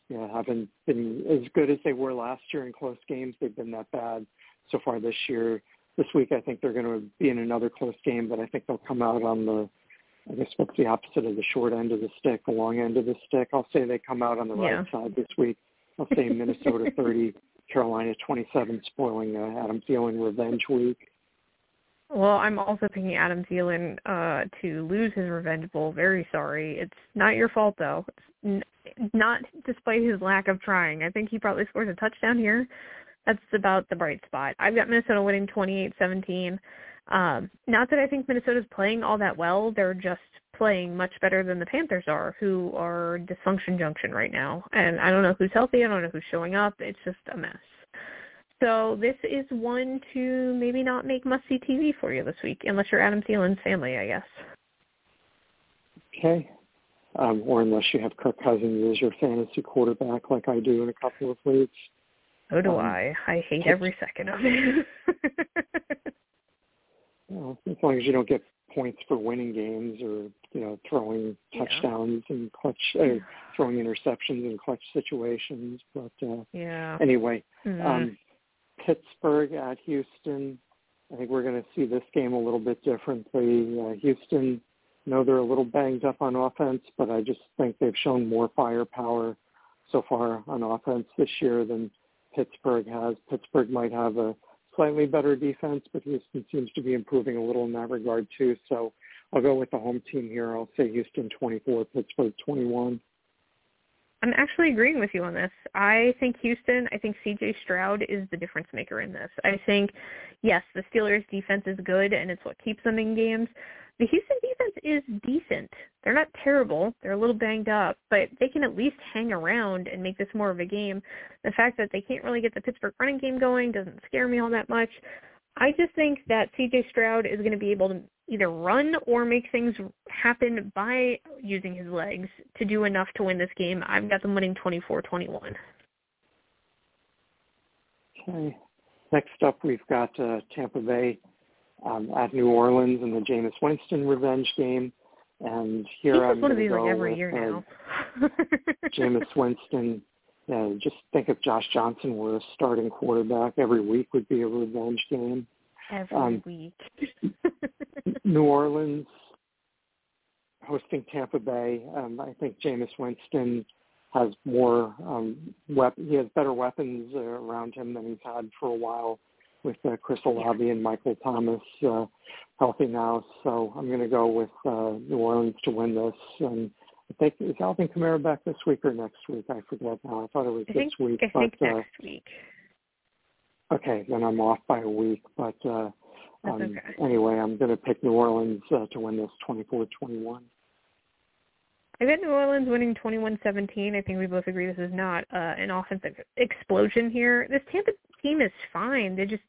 you know haven't been as good as they were last year in close games. They've been that bad so far this year. This week, I think they're going to be in another close game, but I think they'll come out on the I guess what's the opposite of the short end of the stick, the long end of the stick. I'll say they come out on the yeah. right side this week. I'll say Minnesota 30, Carolina 27, spoiling uh, Adam Thielen revenge week. Well, I'm also picking Adam Thielen uh, to lose his revenge bowl. Very sorry. It's not your fault though. N- not despite his lack of trying. I think he probably scores a touchdown here. That's about the bright spot. I've got Minnesota winning 28-17. Um, not that I think Minnesota's playing all that well. They're just playing much better than the Panthers are, who are dysfunction junction right now. And I don't know who's healthy. I don't know who's showing up. It's just a mess. So this is one to maybe not make must-see TV for you this week, unless you're Adam Thielen's family, I guess. Okay. Um, or unless you have Kirk Cousins as your fantasy quarterback like I do in a couple of weeks. So do um, I. I hate every second of it. well, as long as you don't get points for winning games or you know throwing touchdowns yeah. and clutch uh, throwing interceptions in clutch situations but uh yeah anyway mm-hmm. um pittsburgh at houston i think we're going to see this game a little bit differently uh, houston know they're a little banged up on offense but i just think they've shown more firepower so far on offense this year than pittsburgh has pittsburgh might have a slightly better defense, but Houston seems to be improving a little in that regard too. So I'll go with the home team here. I'll say Houston 24, Pittsburgh 21. I'm actually agreeing with you on this. I think Houston, I think CJ Stroud is the difference maker in this. I think, yes, the Steelers' defense is good and it's what keeps them in games, the Houston defense is decent. They're not terrible. They're a little banged up, but they can at least hang around and make this more of a game. The fact that they can't really get the Pittsburgh running game going doesn't scare me all that much. I just think that CJ Stroud is going to be able to either run or make things happen by using his legs to do enough to win this game. I've got them winning 24-21. Okay. Next up, we've got uh, Tampa Bay um, at New Orleans in the Jameis Winston revenge game. And here I'm going to go like every with year uh, now. Jameis Winston. Know, just think if Josh Johnson were a starting quarterback, every week would be a revenge game. Every um, week. New Orleans hosting Tampa Bay. Um, I think Jameis Winston has more um, wep- he has better weapons uh, around him than he's had for a while with uh, Chris Olave and Michael Thomas uh, healthy now. So I'm going to go with uh, New Orleans to win this. And I think is Alvin Kamara back this week or next week? I forget now. I thought it was I this think, week. I but, think uh, next week. Okay, then I'm off by a week. But uh, um, okay. anyway, I'm going to pick New Orleans uh, to win this 24-21. I bet New Orleans winning 21-17. I think we both agree this is not uh, an offensive explosion here. This Tampa team is fine. They just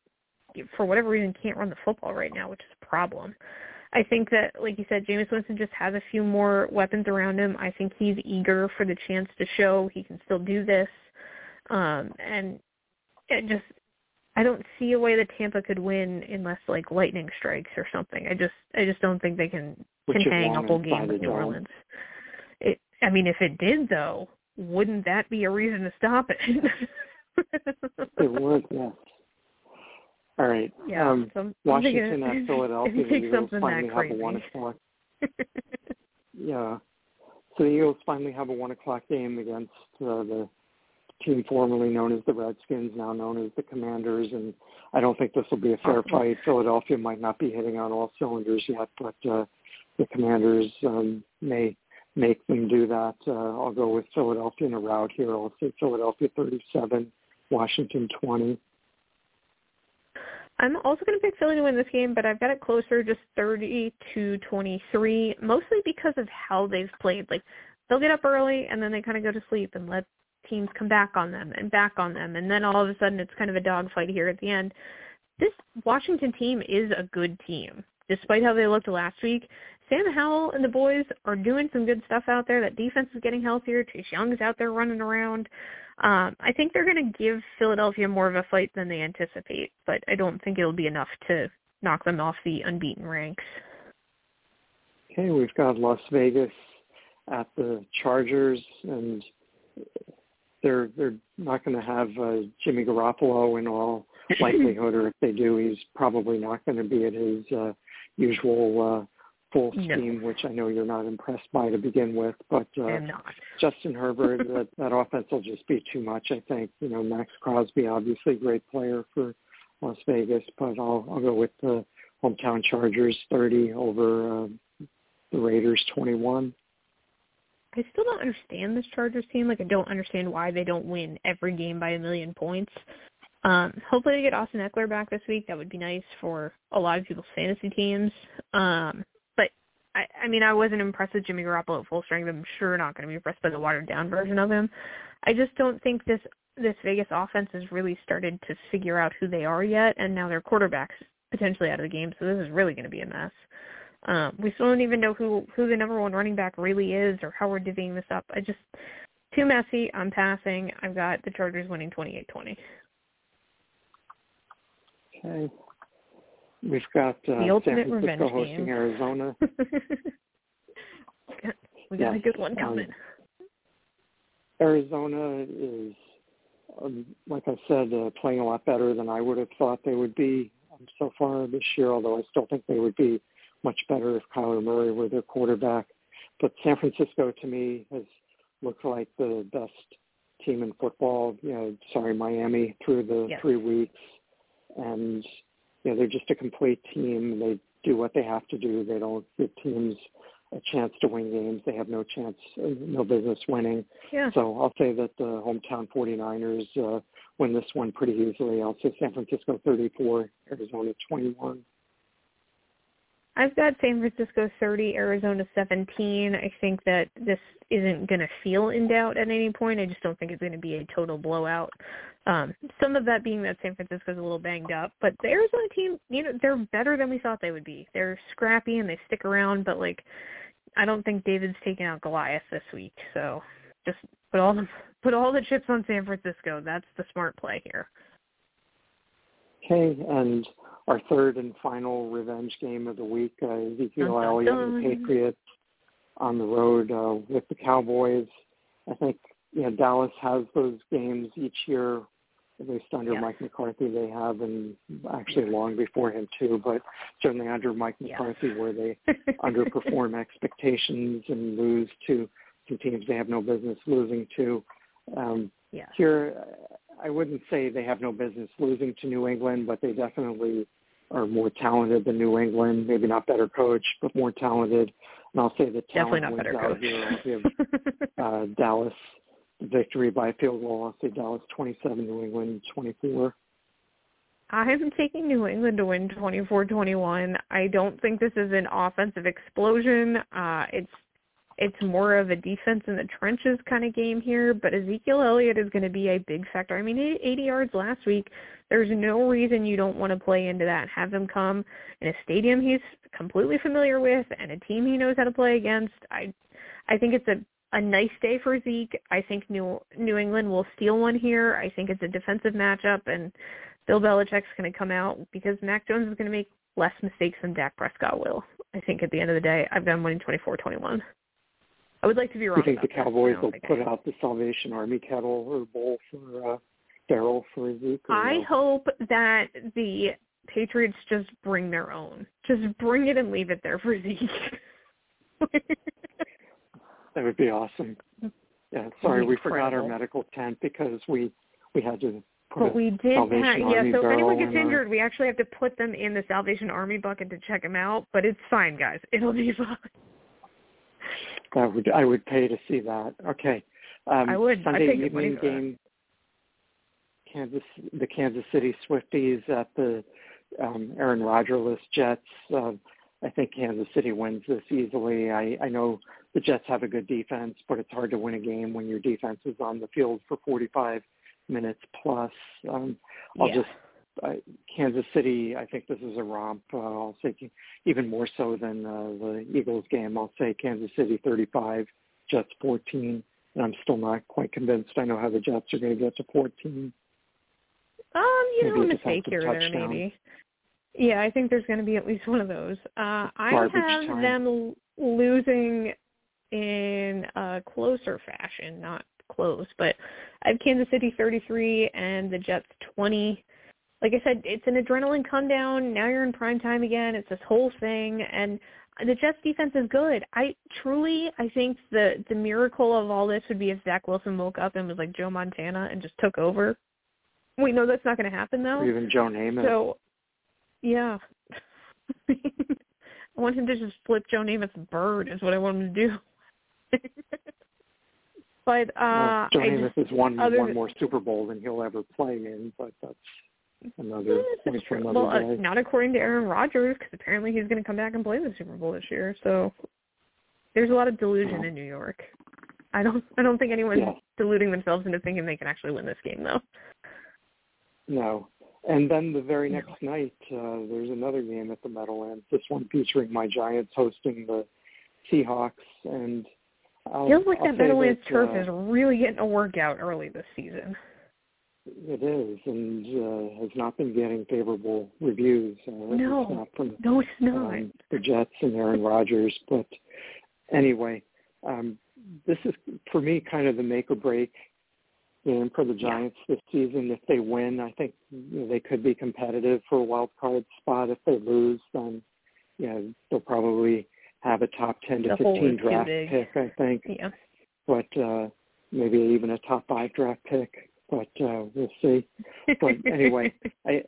for whatever reason can't run the football right now, which is a problem. I think that, like you said, Jameis Winston just has a few more weapons around him. I think he's eager for the chance to show he can still do this. Um, and it just, I don't see a way that Tampa could win unless like lightning strikes or something. I just, I just don't think they can can hang a whole game with New Orleans. It, I mean, if it did though, wouldn't that be a reason to stop it? it would, yes. All right. Yeah. Um, Washington at Philadelphia. The Eagles finally have a one o'clock. yeah. So the Eagles finally have a one o'clock game against uh, the team formerly known as the Redskins, now known as the Commanders, and I don't think this will be a fair fight. Philadelphia might not be hitting on all cylinders yet, but uh, the Commanders um, may make them do that. Uh, I'll go with Philadelphia in a rout here. I'll say Philadelphia 37, Washington 20. I'm also going to pick Philly to win this game, but I've got it closer, just 30 to 23, mostly because of how they've played. Like they'll get up early and then they kind of go to sleep and let teams come back on them and back on them, and then all of a sudden it's kind of a dogfight here at the end. This Washington team is a good team, despite how they looked last week. Sam Howell and the boys are doing some good stuff out there. That defense is getting healthier. Chase Young is out there running around. Um, I think they're going to give Philadelphia more of a fight than they anticipate, but I don't think it'll be enough to knock them off the unbeaten ranks. Okay, we've got Las Vegas at the Chargers, and they're they're not going to have uh, Jimmy Garoppolo in all likelihood, or if they do, he's probably not going to be at his uh, usual uh, full steam, no. which I know you're not impressed by to begin with. But uh, Justin Herbert, that, that offense will just be too much. I think you know Maxx Crosby, obviously great player for Las Vegas, but I'll I'll go with the hometown Chargers 30 over uh, the Raiders 21. I still don't understand this Chargers team. Like I don't understand why they don't win every game by a million points. Um, hopefully they get Austin Ekeler back this week. That would be nice for a lot of people's fantasy teams. Um, but I, I mean, I wasn't impressed with Jimmy Garoppolo at full strength. I'm sure not going to be impressed by the watered down version of him. I just don't think this this Vegas offense has really started to figure out who they are yet, and now their quarterback's potentially out of the game. So this is really going to be a mess. Um, we still don't even know who who the number one running back really is or how we're divvying this up. I just too messy. I'm passing. I've got the Chargers winning 28-20. Okay. We've got uh, the ultimate San Francisco hosting game. Arizona. we got yes. a good one coming. Um, Arizona is, um, like I said, uh, playing a lot better than I would have thought they would be um, so far this year. Although I still think they would be much better if Kyler Murray were their quarterback. But San Francisco, to me, has looked like the best team in football. You know, sorry, Miami through the yes. three weeks and you know they're just a complete team. They do what they have to do. They don't give teams a chance to win games. They have no chance, no business winning. Yeah. So I'll say that the hometown 49ers uh, win this one pretty easily. I'll say San Francisco 34, Arizona 21. I've got San Francisco 30, Arizona 17. I think that this isn't going to feel in doubt at any point. I just don't think it's going to be a total blowout. Um, some of that being that San Francisco's a little banged up, but the Arizona team, you know, they're better than we thought they would be. They're scrappy and they stick around, but like, I don't think David's taking out Goliath this week. So just put all the put all the chips on San Francisco. That's the smart play here. Okay, and our third and final revenge game of the week. Uh, Ezekiel Elliott and the Patriots on the road uh, with the Cowboys. I think you know Dallas has those games each year, at least under yes. Mike McCarthy. They have, and actually long before him too, but certainly under Mike McCarthy, yes. where they underperform expectations and lose to some teams they have no business losing to. Um, yes. Here, I wouldn't say they have no business losing to New England, but they definitely are more talented than New England. Maybe not better coach, but more talented. And I'll say the talent Definitely not wins better out coach. here. I'll give uh, Dallas victory by field goal. I'll say Dallas 27, New England 24. I'm taking New England to win 24-21. I don't think this is an offensive explosion. Uh, it's it's more of a defense in the trenches kind of game here, but Ezekiel Elliott is going to be a big factor. I mean, 80 yards last week. There's no reason you don't want to play into that. And have him come in a stadium he's completely familiar with and a team he knows how to play against. I I think it's a a nice day for Zeke. I think New New England will steal one here. I think it's a defensive matchup and Bill Belichick's going to come out because Mac Jones is going to make less mistakes than Dak Prescott will. I think at the end of the day, I've got winning 24-21. I would like to be wrong. You think the Cowboys will put out the Salvation Army kettle or bowl for uh, Daryl for Zeke? I no? hope that the Patriots just bring their own. Just bring it and leave it there for Zeke. that would be awesome. Yeah, sorry, we forgot our medical tent because we we had to put but we did Salvation have, Army yeah, so if anyone gets in injured, we actually have to put them in the Salvation Army bucket to check them out, but it's fine, guys. It'll be fine. That would I would pay to see that. Okay. Um, I would. Sunday I'd evening game. Kansas, the Kansas City Swifties at the um, Aaron Rodgerless Jets. Uh, I think Kansas City wins this easily. I, I know the Jets have a good defense, but it's hard to win a game when your defense is on the field for 45 minutes plus. Um, I'll Yeah. just Kansas City. I think this is a romp. Uh, I'll say even more so than uh, the Eagles game. I'll say Kansas City 35, Jets 14. And I'm still not quite convinced. I know how the Jets are going to get to 14. Um, you Maybe know, a mistake here or there, maybe. Yeah, I think there's going to be at least one of those. Uh, I have time. them losing in a closer fashion, not close, but I have Kansas City 33 and the Jets 20. Like I said, it's an adrenaline come down. Now you're in prime time again. It's this whole thing, and the Jets defense is good. I truly, I think the the miracle of all this would be if Zach Wilson woke up and was like Joe Montana and just took over. We know that's not going to happen though. Or even Joe Namath. So, yeah. I want him to just flip Joe Namath's bird is what I want him to do. but uh well, Joe Namath just, has won one than- more Super Bowl than he'll ever play in, but that's another Yeah, point that's for true. another Well, uh, not according to Aaron Rodgers, because apparently he's going to come back and play the Super Bowl this year. So there's a lot of delusion in New York. I don't. I don't think anyone's Yeah. deluding themselves into thinking they can actually win this game, though. No. And then the very next night, uh, there's another game at the Meadowlands. This one featuring my Giants hosting the Seahawks, and I'll, Feels like I'll that Meadowlands turf uh, is really getting a workout early this season. It is, and uh, has not been getting favorable reviews. Uh, No. not from No, it's not. um, the Jets and Aaron Rodgers. But anyway, um, this is for me kind of the make or break game for the. Giants this season. If they win, I think you know, they could be competitive for a wild card spot. If they lose, then you know they'll probably have a top ten to The fifteen draft pick. I think, yeah. but uh, maybe even a top five draft pick. But uh, we'll see. But anyway, I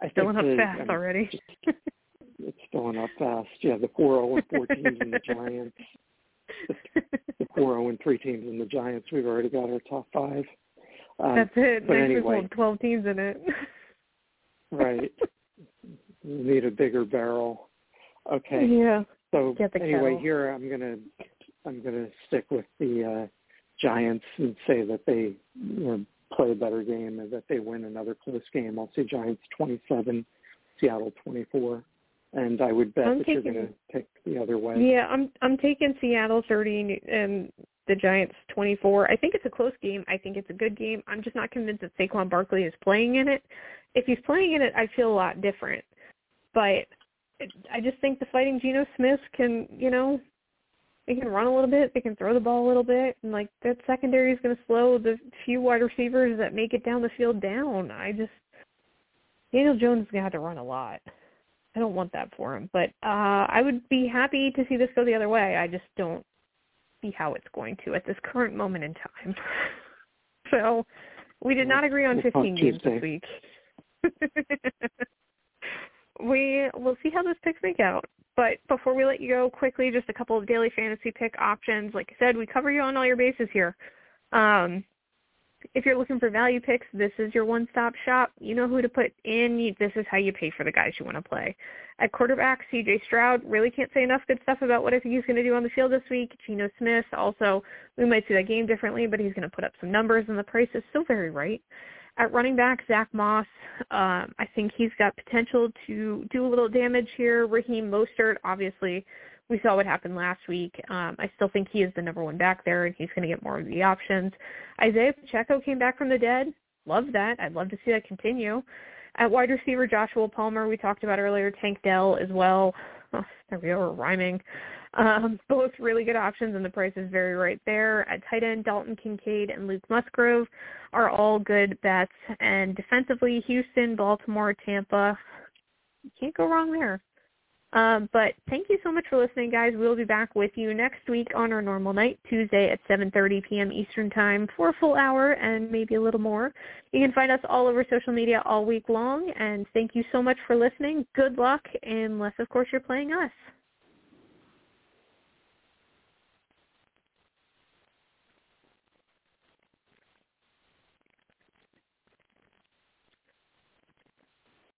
I think filling up the, fast um, already. it's going up fast. Yeah, the four zero and four teams and the Giants, the four zero and three teams and the Giants. We've already got our top five. Um, That's it. but Next anyway. twelve teams in it. right. We need a bigger barrel. Okay. Yeah. So anyway, kettle. here I'm gonna I'm gonna stick with the uh, Giants and say that they know, play a better game and that they win another close game. I'll say Giants 27, Seattle 24, and I would bet I'm that you're going to pick the other way. Yeah, I'm I'm taking Seattle 30 and the Giants 24. I think it's a close game. I think it's a good game. I'm just not convinced that Saquon Barkley is playing in it. If he's playing in it, I feel a lot different. But I just think the Fighting Geno Smith can, you know, they can run a little bit, they can throw the ball a little bit, and like that secondary is going to slow the few wide receivers that make it down the field down. I just Daniel Jones is going to have to run a lot. I don't want that for him, but uh I would be happy to see this go the other way. I just don't see how it's going to at this current moment in time. So we did not agree on 15 games this week. we will see how those picks make out. But before we let you go, quickly, just a couple of daily fantasy pick options. Like I said, we cover you on all your bases here. Um, if you're looking for value picks, this is your one-stop shop. You know who to put in. This is how you pay for the guys you want to play. At quarterback, C.J. Stroud. Really can't say enough good stuff about what I think he's going to do on the field this week. Geno Smith. Also, we might see that game differently, but he's going to put up some numbers, and the price is still very right. At running back, Zack Moss. Um, I think he's got potential to do a little damage here. Raheem Mostert, obviously, we saw what happened last week. Um, I still think he is the number one back there, and he's going to get more of the options. Isaiah Pacheco came back from the dead. Love that. I'd love to see that continue. At wide receiver, Joshua Palmer, we talked about earlier, Tank Dell as well. Oh, there we are, rhyming. Um, both really good options, and the price is very right there. At tight end, Dalton Kincaid and Luke Musgrave are all good bets. And defensively, Houston, Baltimore, Tampa. You can't go wrong there. Um, but thank you so much for listening, guys. We'll be back with you next week on our normal night, Tuesday at 7.30 p.m. Eastern Time for a full hour and maybe a little more. You can find us all over social media all week long. And thank you so much for listening. Good luck, unless, of course, you're playing us.